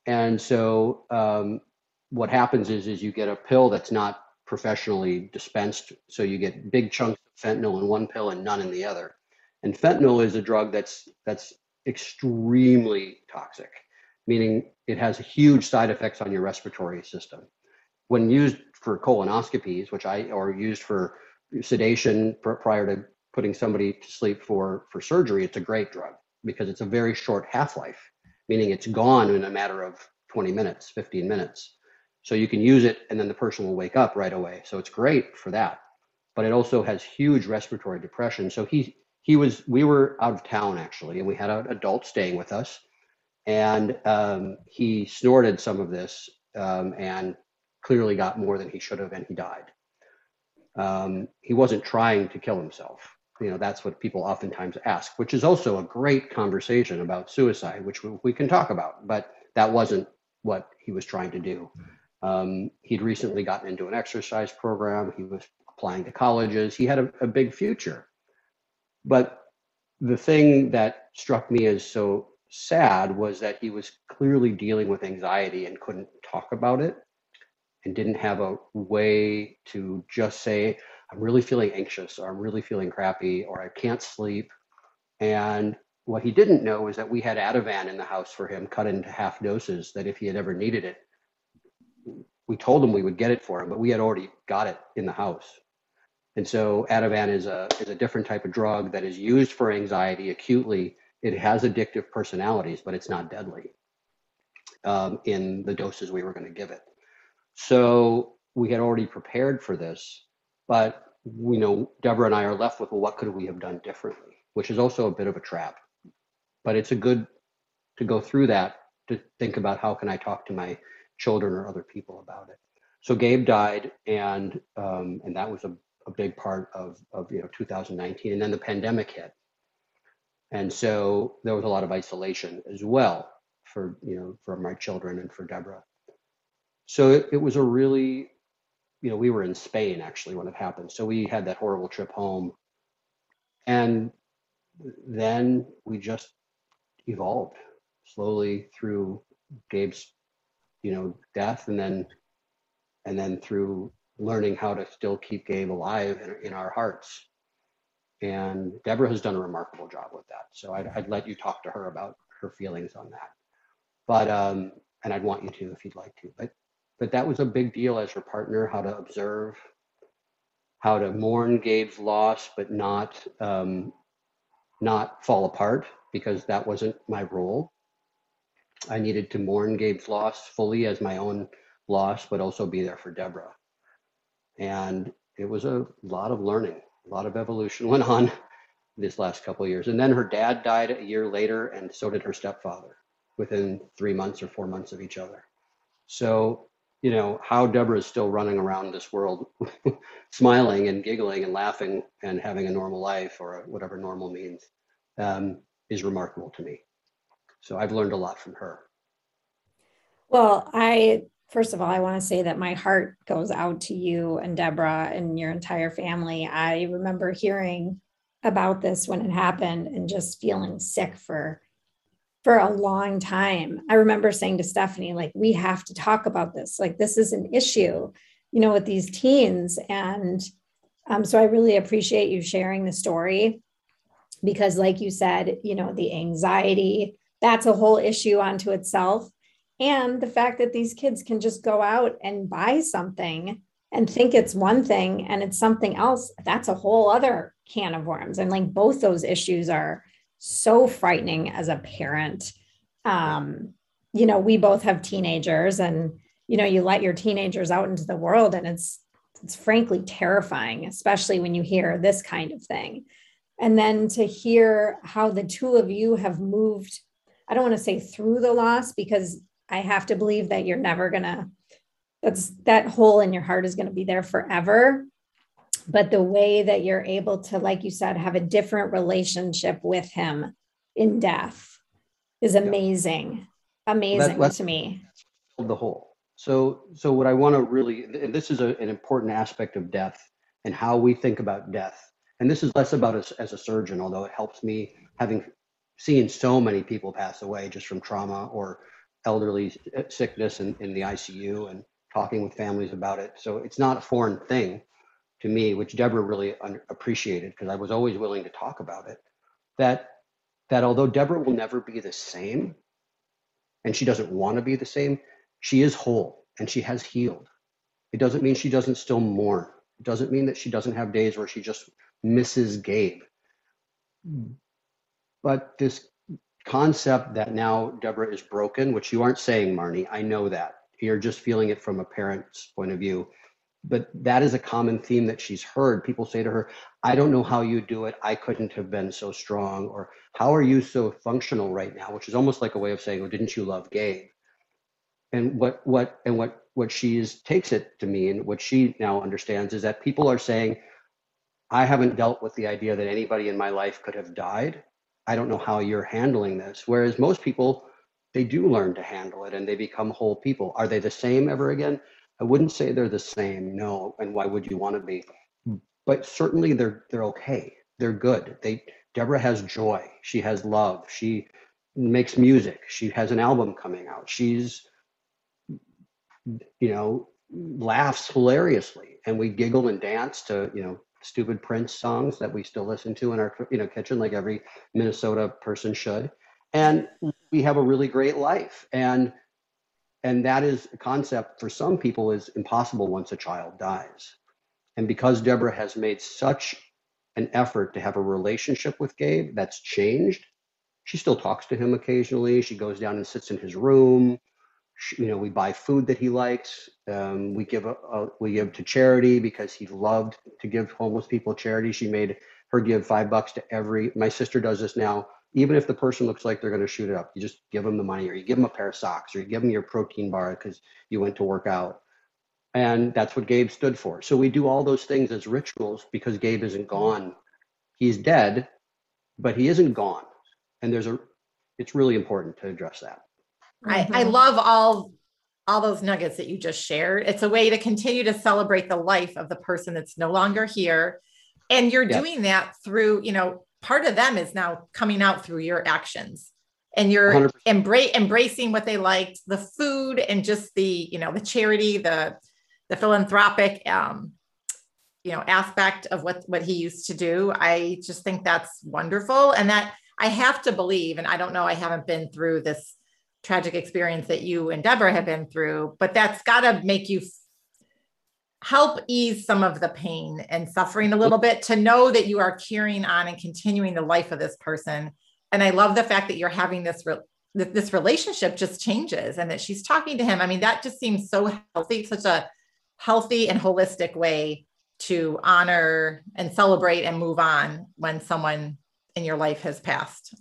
A: and so um, what happens is is you get a pill that's not professionally dispensed so you get big chunks of fentanyl in one pill and none in the other and fentanyl is a drug that's that's extremely toxic meaning it has huge side effects on your respiratory system when used for colonoscopies, which I or used for sedation prior to putting somebody to sleep for for surgery, it's a great drug because it's a very short half life, meaning it's gone in a matter of 20 minutes, 15 minutes. So you can use it and then the person will wake up right away. So it's great for that. But it also has huge respiratory depression. So he he was we were out of town actually, and we had an adult staying with us, and um, he snorted some of this um, and clearly got more than he should have and he died. Um, he wasn't trying to kill himself. You know, that's what people oftentimes ask, which is also a great conversation about suicide, which we, we can talk about, but that wasn't what he was trying to do. Um, he'd recently gotten into an exercise program. He was applying to colleges. He had a, a big future. But the thing that struck me as so sad was that he was clearly dealing with anxiety and couldn't talk about it and didn't have a way to just say, I'm really feeling anxious or I'm really feeling crappy or I can't sleep. And what he didn't know is that we had Ativan in the house for him, cut into half doses, that if he had ever needed it, we told him we would get it for him, but we had already got it in the house. And so Ativan is a, is a different type of drug that is used for anxiety acutely. It has addictive personalities, but it's not deadly um, in the doses we were going to give it. So we had already prepared for this, but you know, Deborah and I are left with, well, what could we have done differently? Which is also a bit of a trap, but it's a good to go through that to think about how can I talk to my children or other people about it. So Gabe died, and um, and that was a, a big part of of you know 2019, and then the pandemic hit, and so there was a lot of isolation as well for you know for my children and for Deborah. So it, it was a really, you know, we were in Spain actually when it happened. So we had that horrible trip home, and then we just evolved slowly through Gabe's, you know, death, and then and then through learning how to still keep Gabe alive in, in our hearts. And Deborah has done a remarkable job with that. So I'd, I'd let you talk to her about her feelings on that. But um, and I'd want you to if you'd like to. But but that was a big deal as her partner, how to observe, how to mourn Gabe's loss, but not um, not fall apart because that wasn't my role. I needed to mourn Gabe's loss fully as my own loss, but also be there for Deborah. And it was a lot of learning, a lot of evolution went on this last couple of years. And then her dad died a year later, and so did her stepfather within three months or four months of each other. So, you know, how Deborah is still running around this world, smiling and giggling and laughing and having a normal life or whatever normal means um, is remarkable to me. So I've learned a lot from her.
B: Well, I first of all, I want to say that my heart goes out to you and Deborah and your entire family. I remember hearing about this when it happened and just feeling sick for for a long time. I remember saying to Stephanie, like, we have to talk about this. Like, this is an issue, you know, with these teens. And um, so I really appreciate you sharing the story because, like you said, you know, the anxiety, that's a whole issue unto itself. And the fact that these kids can just go out and buy something and think it's one thing and it's something else, that's a whole other can of worms. And like both those issues are so frightening as a parent. Um, you know, we both have teenagers and you know, you let your teenagers out into the world and it's it's frankly terrifying, especially when you hear this kind of thing. And then to hear how the two of you have moved, I don't want to say through the loss because I have to believe that you're never going to that's that hole in your heart is going to be there forever. But the way that you're able to like you said have a different relationship with him in death is amazing amazing that, to me.
A: the whole so so what i want to really and this is a, an important aspect of death and how we think about death. And this is less about us as a surgeon although it helps me having seen so many people pass away just from trauma or elderly uh, sickness in, in the icu and talking with families about it so it's not a foreign thing to me, which Deborah really un- appreciated because I was always willing to talk about it, that that although Deborah will never be the same, and she doesn't want to be the same, she is whole and she has healed. It doesn't mean she doesn't still mourn. It doesn't mean that she doesn't have days where she just misses Gabe. Hmm. But this concept that now Deborah is broken, which you aren't saying, Marnie, I know that. You're just feeling it from a parent's point of view but that is a common theme that she's heard. People say to her, I don't know how you do it. I couldn't have been so strong. Or how are you so functional right now? Which is almost like a way of saying, Oh, didn't you love Gabe? And what what and what what she is, takes it to mean, what she now understands is that people are saying, I haven't dealt with the idea that anybody in my life could have died. I don't know how you're handling this. Whereas most people, they do learn to handle it and they become whole people. Are they the same ever again? I wouldn't say they're the same, no, and why would you want to be? Hmm. But certainly they're they're okay. They're good. They Deborah has joy. She has love. She makes music. She has an album coming out. She's you know laughs hilariously and we giggle and dance to you know stupid prince songs that we still listen to in our you know kitchen like every minnesota person should. And we have a really great life. And and that is a concept for some people is impossible once a child dies. And because deborah has made such an effort to have a relationship with gabe that's changed she still talks to him occasionally. She goes down and sits in his room you know we buy food that he likes um, we give a, a, we give to charity because he loved to give homeless people charity. She made her give five bucks to every my sister does this now. Even if the person looks like they're going to shoot it up you just give them the money or you give them a pair of socks or you give them your protein bar because you went to work out. And that's what gabe stood for. So we do all those things as rituals because gabe isn't gone. He's dead but he isn't gone. And there's a it's really important to address that
C: I, I love all all those nuggets that you just shared. It's a way to continue to celebrate the life of the person that's no longer here. And you're yep. doing that through, you know, part of them is now coming out through your actions and you're embra- embracing what they liked, the food and just the, you know, the charity, the, the philanthropic, um, you know, aspect of what, what he used to do. I just think that's wonderful. And that I have to believe, and I don't know, I haven't been through this tragic experience that you and Deborah have been through, but that's got to make you help ease some of the pain and suffering a little bit to know that you are carrying on and continuing the life of this person. And I love the fact that you're having this re- this relationship just changes and that she's talking to him. I mean, that just seems so healthy, such a healthy and holistic way to honor and celebrate and move on when someone in your life has passed.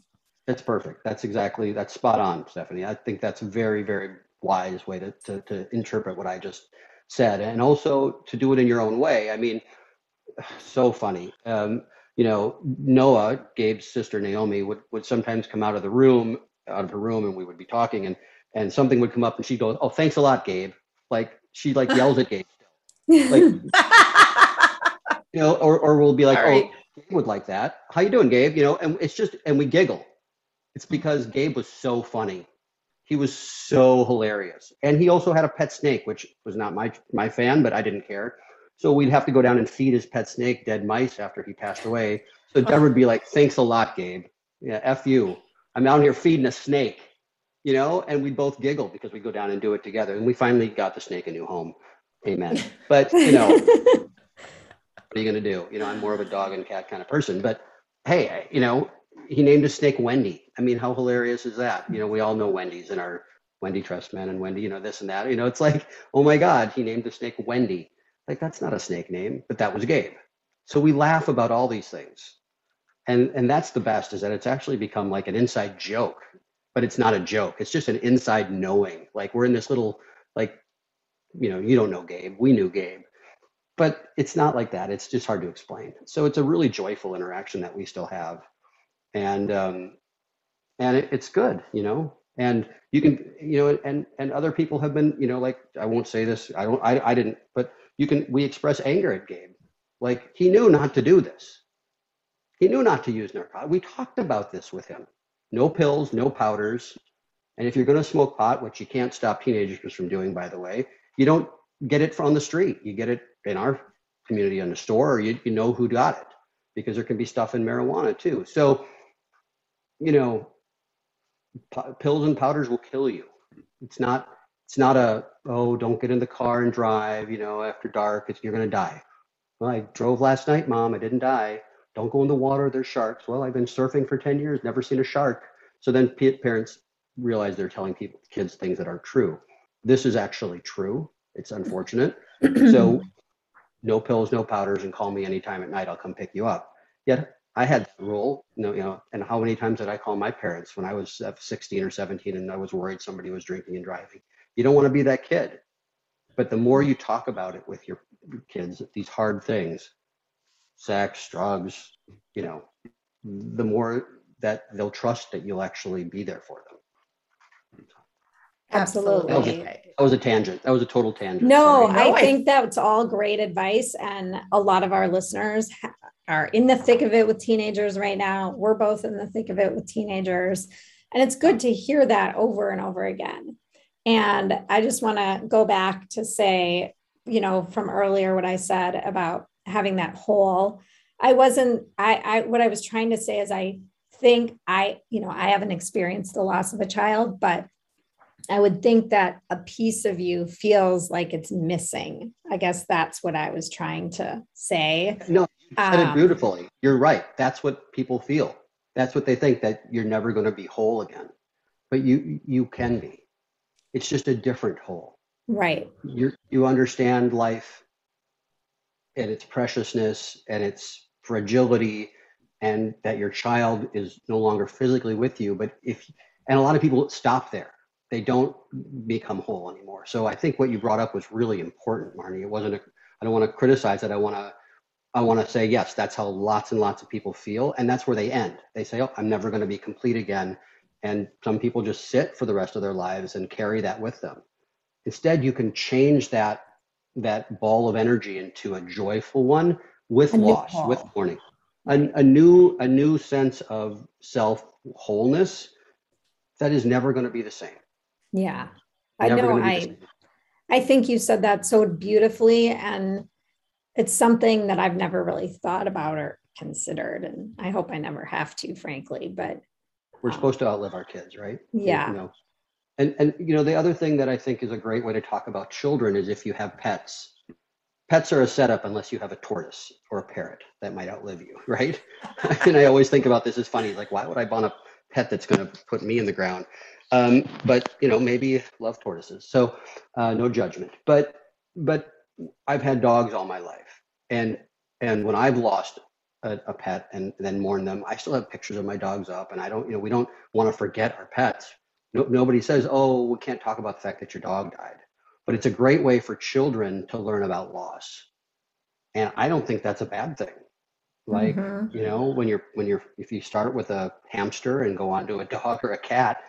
A: That's perfect. That's exactly that's spot on, Stephanie. I think that's a very, very wise way to, to, to interpret what I just said, and also to do it in your own way. I mean, so funny. Um, you know, Noah, Gabe's sister Naomi, would would sometimes come out of the room, out of her room, and we would be talking, and and something would come up, and she'd go, "Oh, thanks a lot, Gabe." Like she like yells at Gabe, like you know, or or we'll be like, right. "Oh, Gabe would like that. How you doing, Gabe?" You know, and it's just and we giggle it's because Gabe was so funny. He was so hilarious. And he also had a pet snake, which was not my my fan, but I didn't care. So we'd have to go down and feed his pet snake dead mice after he passed away. So Deborah would be like, Thanks a lot, Gabe. Yeah, F you. I'm out here feeding a snake. You know, and we'd both giggle because we'd go down and do it together. And we finally got the snake a new home. Amen. But you know, what are you gonna do? You know, I'm more of a dog and cat kind of person. But hey, you know, he named his snake Wendy. I mean, how hilarious is that? You know, we all know Wendy's and our Wendy Trustman and Wendy, you know, this and that. You know, it's like, oh my God, he named the snake Wendy. Like, that's not a snake name, but that was Gabe. So we laugh about all these things. And and that's the best, is that it's actually become like an inside joke, but it's not a joke. It's just an inside knowing. Like we're in this little, like, you know, you don't know Gabe. We knew Gabe. But it's not like that. It's just hard to explain. So it's a really joyful interaction that we still have and um, and it, it's good, you know. And you can, you know, and and other people have been, you know, like I won't say this, I don't, I, I didn't, but you can. We express anger at Gabe, like he knew not to do this. He knew not to use narcotics. We talked about this with him. No pills, no powders. And if you're going to smoke pot, which you can't stop teenagers from doing, by the way, you don't get it from the street. You get it in our community in the store, or you, you know who got it because there can be stuff in marijuana too. So you know, p- pills and powders will kill you. It's not. It's not a oh, don't get in the car and drive. You know, after dark, it's you're gonna die. Well, I drove last night, mom. I didn't die. Don't go in the water. There's sharks. Well, I've been surfing for ten years, never seen a shark. So then parents realize they're telling people kids things that are true. This is actually true. It's unfortunate. so no pills, no powders, and call me anytime at night. I'll come pick you up. Yet I had the rule, you know, you know, and how many times did I call my parents when I was uh, 16 or 17 and I was worried somebody was drinking and driving? You don't want to be that kid. But the more you talk about it with your kids, these hard things, sex, drugs, you know, the more that they'll trust that you'll actually be there for them.
B: Absolutely.
A: That was, a, that was a tangent. That was a total tangent.
B: No, I think that's all great advice. And a lot of our listeners are in the thick of it with teenagers right now. We're both in the thick of it with teenagers. And it's good to hear that over and over again. And I just want to go back to say you know, from earlier what I said about having that hole. I wasn't, I, I, what I was trying to say is I think I, you know, I haven't experienced the loss of a child, but I would think that a piece of you feels like it's missing. I guess that's what I was trying to say.
A: No, you said um, it beautifully. You're right. That's what people feel. That's what they think that you're never going to be whole again. But you you can be. It's just a different whole.
B: Right.
A: You you understand life and its preciousness and its fragility and that your child is no longer physically with you but if and a lot of people stop there they don't become whole anymore. So I think what you brought up was really important, Marnie. It wasn't a, I don't want to criticize it. I want to, I want to say, yes, that's how lots and lots of people feel. And that's where they end. They say, oh, I'm never going to be complete again. And some people just sit for the rest of their lives and carry that with them. Instead, you can change that, that ball of energy into a joyful one with loss, with mourning, a, a new, a new sense of self wholeness that is never going to be the same.
B: Yeah. I know I I think you said that so beautifully and it's something that I've never really thought about or considered and I hope I never have to frankly but
A: we're um, supposed to outlive our kids, right?
B: Yeah.
A: You know, and and you know the other thing that I think is a great way to talk about children is if you have pets. Pets are a setup unless you have a tortoise or a parrot that might outlive you, right? and I always think about this as funny, like why would I want a pet that's going to put me in the ground? Um, but you know, maybe love tortoises. So uh, no judgment. But but I've had dogs all my life, and and when I've lost a, a pet and then mourn them, I still have pictures of my dogs up, and I don't you know we don't want to forget our pets. No, nobody says, oh, we can't talk about the fact that your dog died. But it's a great way for children to learn about loss, and I don't think that's a bad thing like mm-hmm. you know when you're when you're if you start with a hamster and go on to a dog or a cat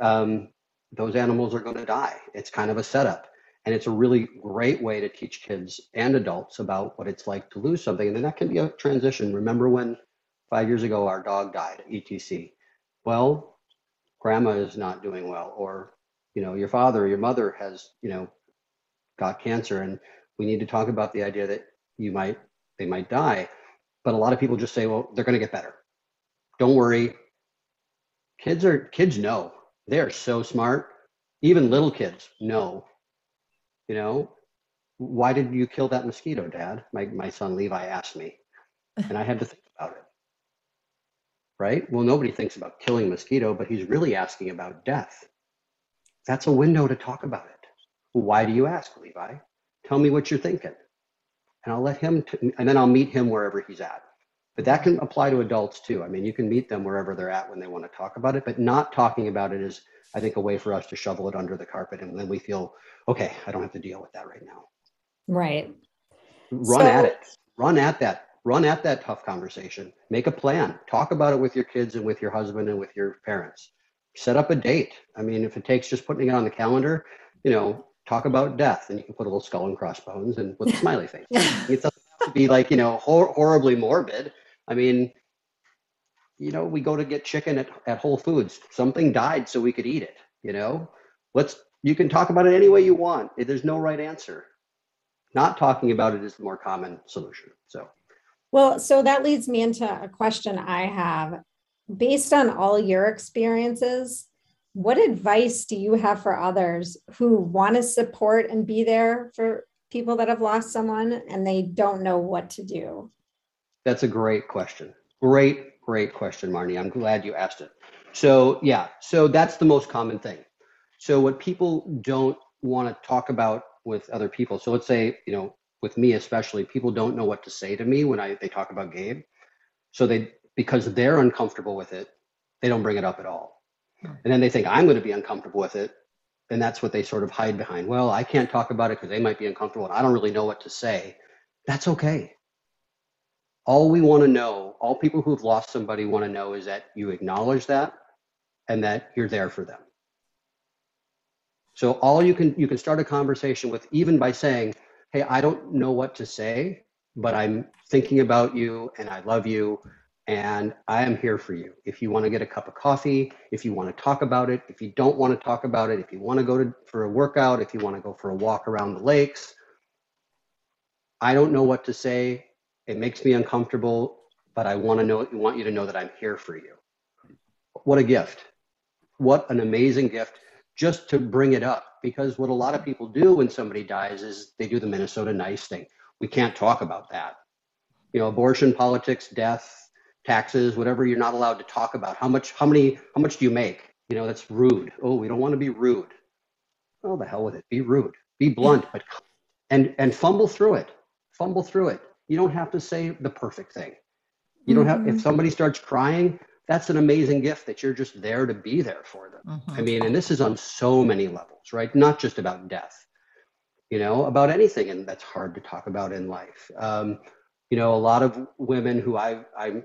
A: um, those animals are going to die. It's kind of a setup. And it's a really great way to teach kids and adults about what it's like to lose something. And then that can be a transition. Remember when five years ago our dog died, ETC? Well, grandma is not doing well, or you know, your father or your mother has, you know, got cancer, and we need to talk about the idea that you might they might die. But a lot of people just say, well, they're going to get better. Don't worry. Kids are kids know they're so smart. Even little kids know. You know, why did you kill that mosquito, Dad? My my son Levi asked me, and I had to think about it. Right? Well, nobody thinks about killing mosquito, but he's really asking about death. That's a window to talk about it. Why do you ask, Levi? Tell me what you're thinking, and I'll let him. T- and then I'll meet him wherever he's at. But that can apply to adults too. I mean, you can meet them wherever they're at when they want to talk about it, but not talking about it is, I think, a way for us to shovel it under the carpet. And then we feel, okay, I don't have to deal with that right now.
B: Right.
A: Run so, at it. Run at that. Run at that tough conversation. Make a plan. Talk about it with your kids and with your husband and with your parents. Set up a date. I mean, if it takes just putting it on the calendar, you know, talk about death and you can put a little skull and crossbones and with a smiley face. it doesn't have to be like, you know, hor- horribly morbid I mean, you know, we go to get chicken at, at Whole Foods. Something died so we could eat it, you know? Let's you can talk about it any way you want. There's no right answer. Not talking about it is the more common solution. So
B: well, so that leads me into a question I have. Based on all your experiences, what advice do you have for others who want to support and be there for people that have lost someone and they don't know what to do?
A: That's a great question. Great, great question, Marnie. I'm glad you asked it. So, yeah, so that's the most common thing. So, what people don't want to talk about with other people, so let's say, you know, with me especially, people don't know what to say to me when I they talk about Gabe. So they because they're uncomfortable with it, they don't bring it up at all. Hmm. And then they think I'm going to be uncomfortable with it. And that's what they sort of hide behind. Well, I can't talk about it because they might be uncomfortable and I don't really know what to say. That's okay all we want to know, all people who've lost somebody want to know is that you acknowledge that and that you're there for them. So all you can you can start a conversation with even by saying, "Hey, I don't know what to say, but I'm thinking about you and I love you and I am here for you. If you want to get a cup of coffee, if you want to talk about it, if you don't want to talk about it, if you want to go to for a workout, if you want to go for a walk around the lakes, I don't know what to say. It makes me uncomfortable, but I want to know want you to know that I'm here for you. What a gift. What an amazing gift just to bring it up because what a lot of people do when somebody dies is they do the Minnesota nice thing. We can't talk about that. You know, abortion, politics, death, taxes, whatever you're not allowed to talk about. How much how many how much do you make? You know, that's rude. Oh, we don't want to be rude. Oh, the hell with it. Be rude. Be blunt, but and and fumble through it. Fumble through it. You don't have to say the perfect thing. You don't have if
C: Mm-hmm.
A: somebody starts crying, that's an amazing gift that you're just there to be there for them. I
C: Mhm.
A: mean, and this is on so many levels, right? Not just about death, you know, about anything, and that's hard to talk about in life. Um, you know, a lot of women who I, I'm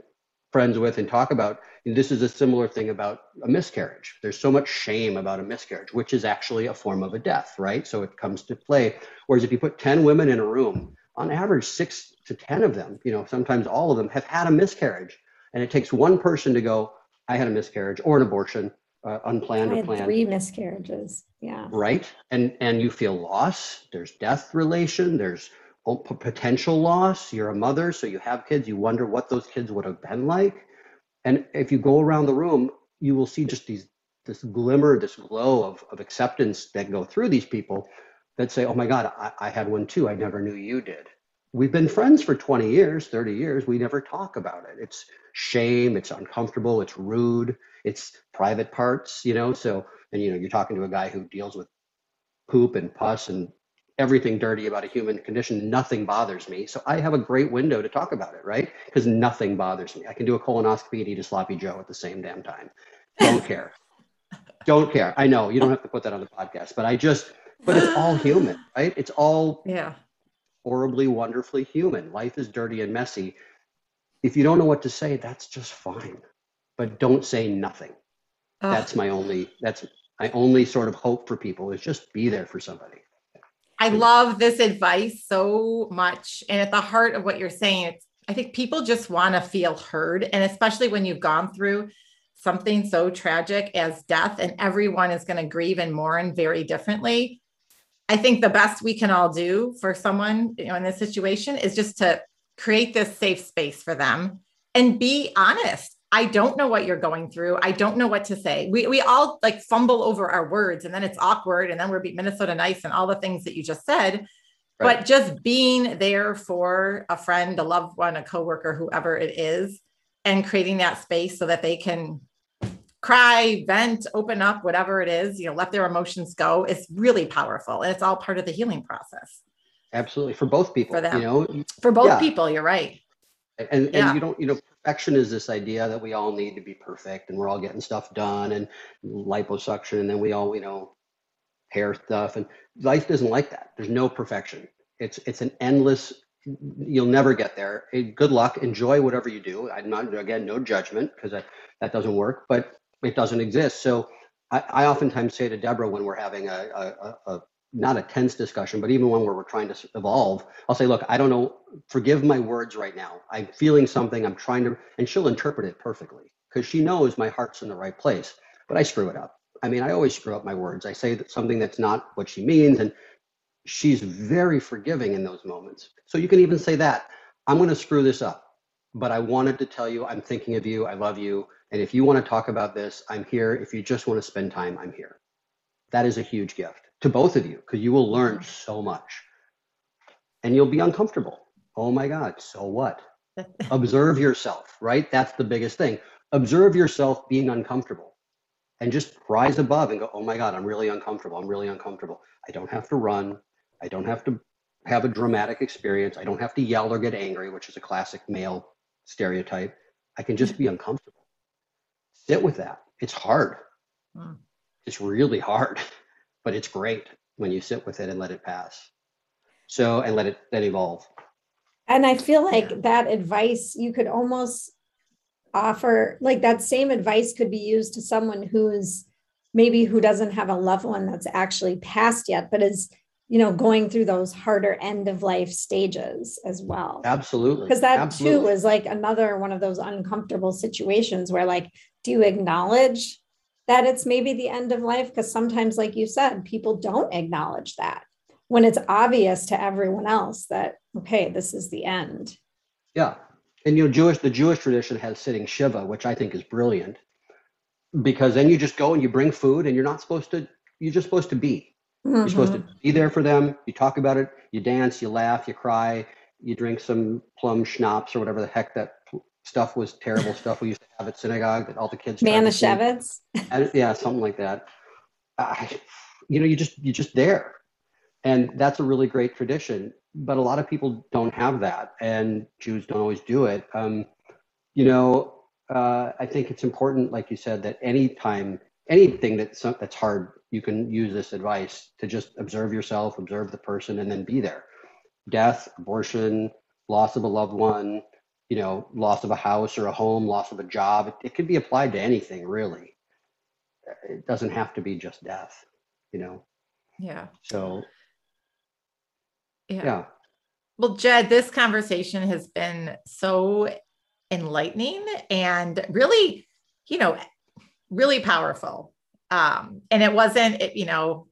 A: friends with and talk about, this is a similar thing about a miscarriage. There's so much shame about a miscarriage, which is actually a form of a death, right? So it comes to play. Whereas if you put 10 women in a room, on average, six to 10 of them, you know, sometimes all of them have had a miscarriage. And it takes one person to go, I had a miscarriage or an abortion, uh, unplanned
B: I
A: or
B: had
A: planned.
B: three miscarriages. Yeah.
A: right? And and you feel loss. There's death relation. There's potential loss. You're a mother so you have kids. You wonder what those kids would have been like. And if you go around the room you will see just these this glimmer this glow of, of acceptance that go through these people that say oh my god I, I had one too. I never knew you did. We've been friends for 20 years 30 years. We never talk about it. It's shame. It's uncomfortable. It's rude. It's private parts you know? So and you know you're talking to a guy who deals with poop and pus and everything dirty about a human condition. Nothing bothers me. So i have a great window to talk about it right? Because nothing bothers me. I can do a colonoscopy and eat a sloppy joe at the same damn time. Don't care. Don't care. I know. You don't have to put that on the podcast but i just but it's all human right it's all
C: Yeah.
A: horribly wonderfully human life is dirty and messy if you don't know what to say that's just fine but don't say nothing
C: Ugh.
A: that's my only that's my only sort of hope for people is just be there for somebody
C: I love this advice so much. And at the heart of what you're saying, it's I think people just want to feel heard. And especially when you've gone through something so tragic as death, and everyone is going to grieve and mourn very differently. I think the best we can all do for someone you know, in this situation is just to create this safe space for them and be honest. I don't know what you're going through. I don't know what to say. We, we all like fumble over our words and then it's awkward and then we're being Minnesota nice and all the things that you just said.
A: Right.
C: But just being there for a friend, a loved one, a coworker, whoever it is, and creating that space so that they can cry, vent, open up, whatever it is, you know, let their emotions go is really powerful. And it's all part of the healing process
A: absolutely for both people
C: For them.
A: you know
C: for both
A: Yeah.
C: people. You're right.
A: and and
C: Yeah.
A: you don't you know perfection is this idea that we all need to be perfect and we're all getting stuff done and liposuction and then we all you know hair stuff and life isn't like that there's no perfection it's it's an endless you'll never get there good luck enjoy whatever you do i'm not again no judgment because that, that doesn't work but it doesn't exist so I, I oftentimes say to deborah when we're having a, a, a, not a tense discussion but even when we're, we're trying to evolve i'll say look i don't know forgive my words right now i'm feeling something i'm trying to and she'll interpret it perfectly because she knows my heart's in the right place but i screw it up i mean i always screw up my words i say that something that's not what she means and she's very forgiving in those moments. So you can even say that I'm going to screw this up, but I wanted to tell you I'm thinking of you. I love you. And if you want to talk about this, I'm here. If you just want to spend time, I'm here. That is a huge gift to both of you because you will learn so much and you'll be uncomfortable. Oh my God, so what? Observe yourself, right? That's the biggest thing. Observe yourself being uncomfortable and just rise above and go, oh my God, I'm really uncomfortable. I'm really uncomfortable. I don't have to run. I don't have to have a dramatic experience. I don't have to yell or get angry, which is a classic male stereotype. I can just be uncomfortable. Sit with that. It's hard.
C: Mm.
A: It's really hard, but it's great when you sit with it and let it pass. So, and let it then evolve.
B: And I feel like that advice you could almost offer, like that same advice could be used to someone who's maybe who doesn't have a loved one that's actually passed yet, but is, you know, going through those harder end of life stages as well.
A: Absolutely.
B: Because that too
A: Absolutely.
B: is like another one of those uncomfortable situations where, like, do you acknowledge that it's maybe the end of life? Because sometimes, like you said, people don't acknowledge that. when it's obvious to everyone else that okay this is the end
A: yeah and you know jewish the jewish tradition has sitting shiva which i think is brilliant because then you just go and you bring food and you're not supposed to you're just supposed to be mm-hmm. you're supposed to mm-hmm. be there for them you talk about it you dance you laugh you cry you drink some plum schnapps or whatever the heck that stuff was terrible stuff we used to have at synagogue that all the kids
B: manischewitz
A: yeah something like that. I, you know you just you're just there and that's a really great tradition but a lot of people don't have that and jews don't always do it. Um, you know uh, i think it's important like you said that anytime anything that's that's hard you can use this advice to just observe yourself observe the person and then be there. Death abortion loss of a loved one you know loss of a house or a home loss of a job it, it could be applied to anything really it doesn't have to be just death you know
C: yeah
A: so
C: yeah. yeah. Well, Jed, this conversation has been so enlightening and really, you know, really powerful. Um, and it wasn't, it, you know,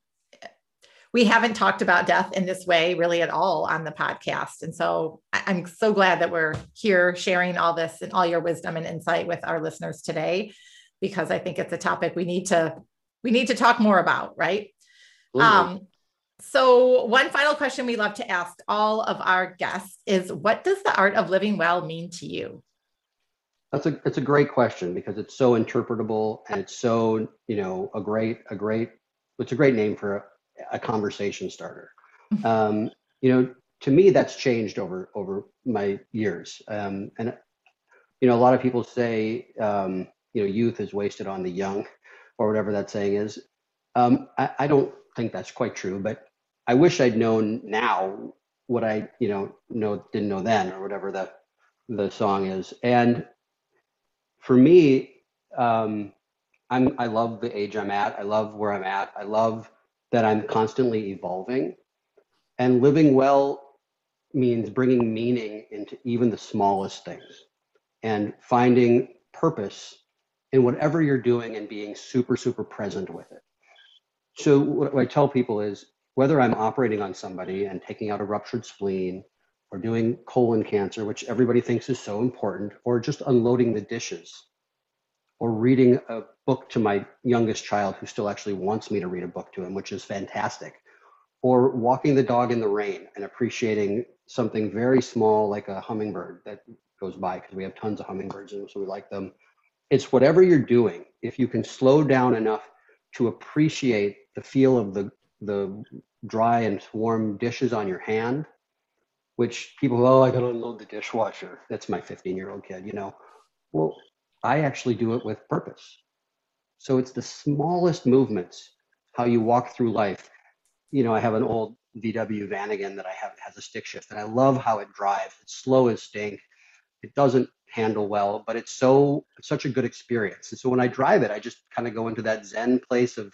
C: we haven't talked about death in this way really at all on the podcast. And so I'm so glad that we're here sharing all this and all your wisdom and insight with our listeners today, because I think it's a topic we need to, we need to talk more about, right? Um, so, one final question we love to ask all of our guests is what does the art of living well mean to you?
A: That's a it's a great question because it's so interpretable and it's so, you know, a great a great it's a great name for a, conversation starter. Mm-hmm. Um, you know, to me that's changed over over my years. Um, and you know, a lot of people say um, you know, youth is wasted on the young or whatever that saying is. Um, I, I don't think that's quite true, but I wish I'd known now what I, you know, know didn't know then or whatever the the song is. And for me, um, I'm I love the age I'm at. I love where I'm at. I love that I'm constantly evolving, and living well means bringing meaning into even the smallest things, and finding purpose in whatever you're doing and being super super present with it. So what I tell people is whether I'm operating on somebody and taking out a ruptured spleen or doing colon cancer, which everybody thinks is so important, or just unloading the dishes or reading a book to my youngest child who still actually wants me to read a book to him, which is fantastic, or walking the dog in the rain and appreciating something very small like a hummingbird that goes by because we have tons of hummingbirds and so we like them. It's whatever you're doing. If you can slow down enough to appreciate the feel of the the dry and warm dishes on your hand, which people, oh, I got to unload the dishwasher. That's my 15 year old kid, you know. Well, I actually do it with purpose. So it's the smallest movements, how you walk through life. You know, I have an old VW Vanagon that I have has a stick shift, and I love how it drives. It's slow as stink. It doesn't handle well, but it's so it's such a good experience. And so when I drive it, I just kind of go into that Zen place of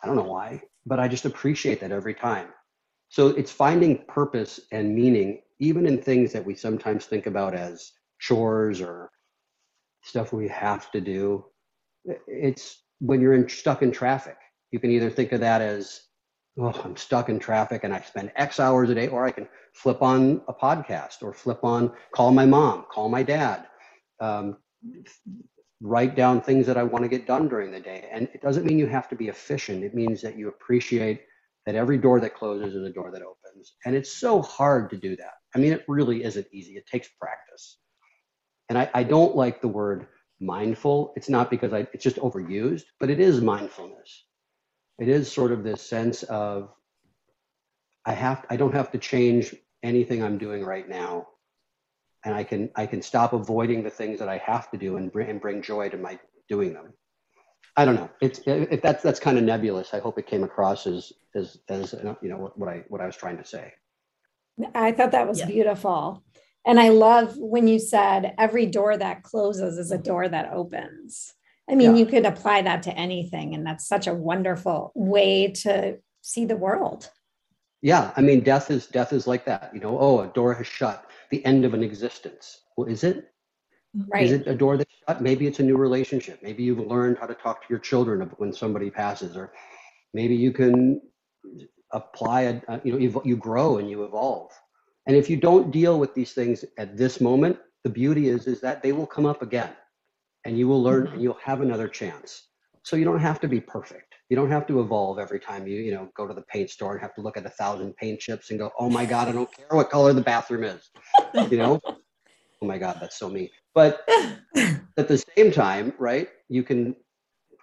A: I don't know why, but I just appreciate that every time. So it's finding purpose and meaning, even in things that we sometimes think about as chores or stuff we have to do. It's when you're in, stuck in traffic. You can either think of that as, oh, I'm stuck in traffic and I spend X hours a day, or I can flip on a podcast or flip on, call my mom, call my dad, um, write down things that I want to get done during the day. And it doesn't mean you have to be efficient. It means that you appreciate that every door that closes is a door that opens. And it's so hard to do that. I mean, it really isn't easy. It takes practice. And I, I don't like the word mindful. It's not because I, it's just overused, but it is mindfulness. It is sort of this sense of I have I don't have to change anything I'm doing right now and I can I can stop avoiding the things that I have to do and bring and bring joy to my doing them. I don't know. It's if that's that's kind of nebulous. I hope it came across as as as you know what, what I what I was trying to say.
B: I thought that was yeah. beautiful. And I love when you said every door that closes is a door that opens. I mean, yeah. you could apply that to anything, and that's such a wonderful way to see the world.
A: Yeah, I mean, death is death is like that. You know, oh, a door has shut the end of an existence. Well, is it?
B: Right.
A: Is it a door that's shut? Maybe it's a new relationship. Maybe you've learned how to talk to your children when somebody passes, or maybe you can apply a, you know you grow and you evolve and if you don't deal with these things at this moment the beauty is is that they will come up again and you will learn and mm-hmm. you'll have another chance. So you don't have to be perfect. You don't have to evolve every time you you know go to the paint store and have to look at a thousand paint chips and go oh my god i don't care what color the bathroom is you know? Oh my god that's so me but at the same time right you can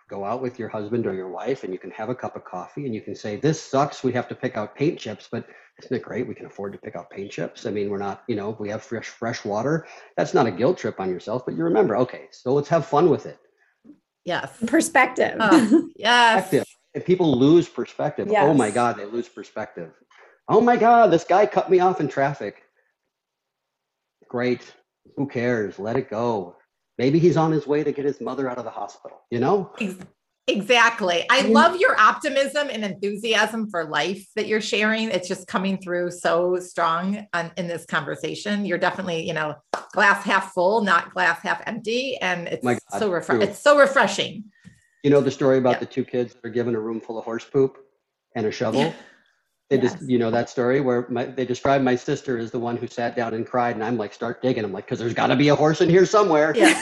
A: go out with your husband or your wife and you can have a cup of coffee and you can say this sucks we have to pick out paint chips but isn't it great we can afford to pick out paint chips? I mean we're not you know we have fresh fresh water. That's not a guilt trip on yourself but you remember okay so let's have fun with it.
C: Yes.
B: Perspective.
C: Oh, yes.
A: perspective. And people lose perspective. Oh my god they lose perspective. Oh my god this guy cut me off in traffic. Great. Who cares? Let it go maybe he's on his way to get his mother out of the hospital you know
C: Exactly. I love your optimism and enthusiasm for life that you're sharing. It's just coming through so strong on, in this conversation. You're definitely, you know, glass half full, not glass half empty, and it's
A: God,
C: so
A: refreshing.
C: It's so refreshing.
A: You know the story about the two kids that are given a room full of horse poop and a shovel? They
B: Yes.
A: just, you know, that story where my, they describe my sister as the one who sat down and cried, and I'm like, start digging. I'm like, because there's got to be a horse in here somewhere.
C: Yeah.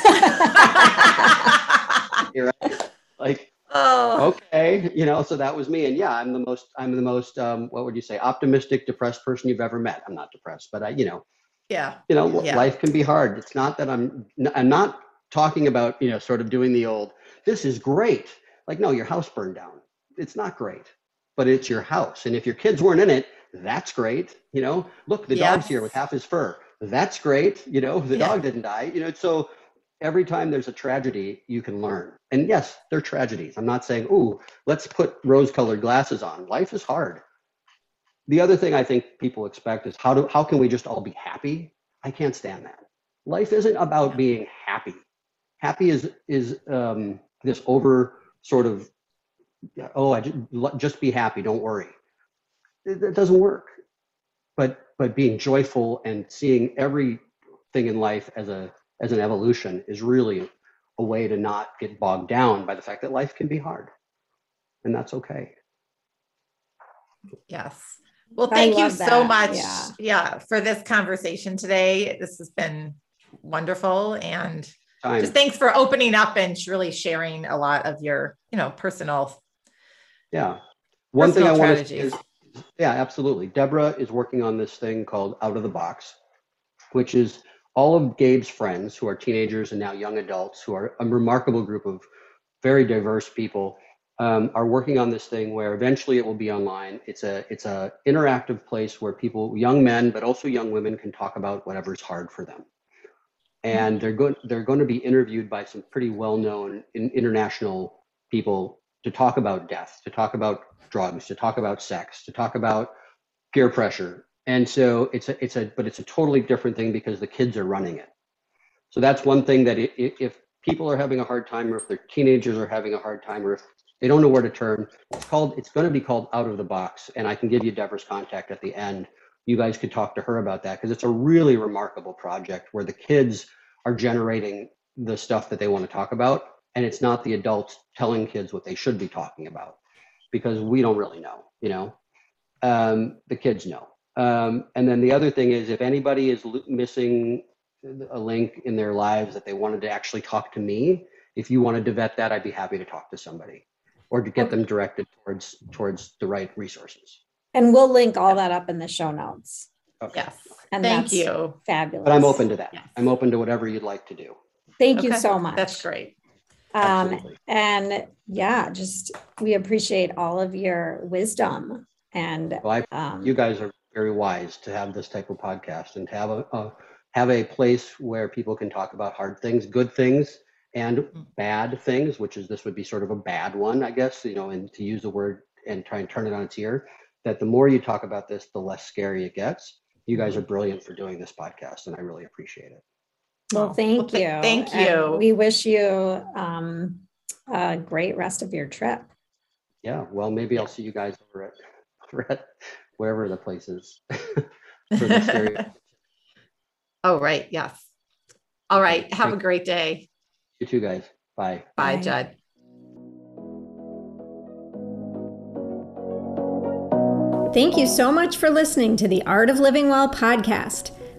A: You're right. Like,
C: oh,
A: okay, you know, so that was me. And yeah, I'm the most, I'm the most, um, what would you say, optimistic, depressed person you've ever met. I'm not depressed, but I, you know,
C: yeah.
A: you know,
C: Yeah.
A: life can be hard. It's not that I'm, I'm not talking about, you know, sort of doing the old, this is great. Like, no, your house burned down. It's not great, but it's your house. And if your kids weren't in it, that's great. You know, look, the dog's here with half his fur. That's great. You know, the
C: Yeah.
A: dog didn't die. You know, so every time there's a tragedy, you can learn. And yes, they're tragedies. I'm not saying, ooh, let's put rose colored glasses on. Life is hard. The other thing I think people expect is how do how can we just all be happy? I can't stand that. Life isn't about being happy. Happy is is um, this over sort of oh I just, just be happy, don't worry. It, it doesn't work. But but being joyful and seeing everything in life as a as an evolution is really a way to not get bogged down by the fact that life can be hard, and that's okay.
C: Yes. Well, thank you
B: love
C: so much.
B: Yeah.
C: Yeah. for this conversation today. This has been wonderful. And
A: Time.
C: just thanks for opening up and really sharing a lot of your, you know, personal
A: Yeah. One thing I
C: Personal
A: want to yeah, absolutely. Deborah is working on this thing called Out of the Box, which is all of Gabe's friends who are teenagers and now young adults, who are a remarkable group of very diverse people, um, are working on this thing where eventually it will be online. It's a it's a interactive place where people, young men, but also young women, can talk about whatever's hard for them. And they're going they're going to be interviewed by some pretty well known in, international people to talk about death, to talk about drugs, to talk about sex, to talk about peer pressure. And so it's a, it's a, but it's a totally different thing because the kids are running it. So that's one thing that if people are having a hard time, or if their teenagers are having a hard time, or if they don't know where to turn, it's called, it's going to be called Out of the Box. And I can give you Deborah's contact at the end. You guys could talk to her about that because it's a really remarkable project where the kids are generating the stuff that they want to talk about. And it's not the adults telling kids what they should be talking about because we don't really know, you know. Um, the kids know. Um, and then the other thing is, if anybody is lo- missing a link in their lives that they wanted to actually talk to me, if you wanted to vet that, I'd be happy to talk to somebody or to get them directed towards towards the right resources.
B: And we'll link all that up in the show notes.
A: Okay.
C: yes.
B: And
C: Thank
B: that's
C: you.
B: Fabulous.
A: But I'm open to that.
C: Yes.
A: I'm open to whatever you'd like to do.
B: Thank you so much.
C: That's great.
B: Um, and yeah, just we appreciate all of your wisdom and
A: Well, I
B: um,
A: you guys are very wise to have this type of podcast and to have a, a have a place where people can talk about hard things, good things, and bad things, which is this would be sort of a bad one, I guess, you know, and to use the word and try and turn it on its ear, that the more you talk about this, the less scary it gets. You guys are brilliant for doing this podcast, and I really appreciate it.
B: Well, thank
C: well, th-
B: you.
C: thank
B: And
C: you.
B: we wish you um, a great rest of your trip.
A: Yeah, well, maybe I'll see you guys over at, over at wherever the place is. the.
C: Oh, right. Yes. All right. Have a great day.
A: You too, guys. Bye.
C: Bye,
B: Bye.
C: Jed.
B: Thank you so much for listening to the Art of Living Well podcast.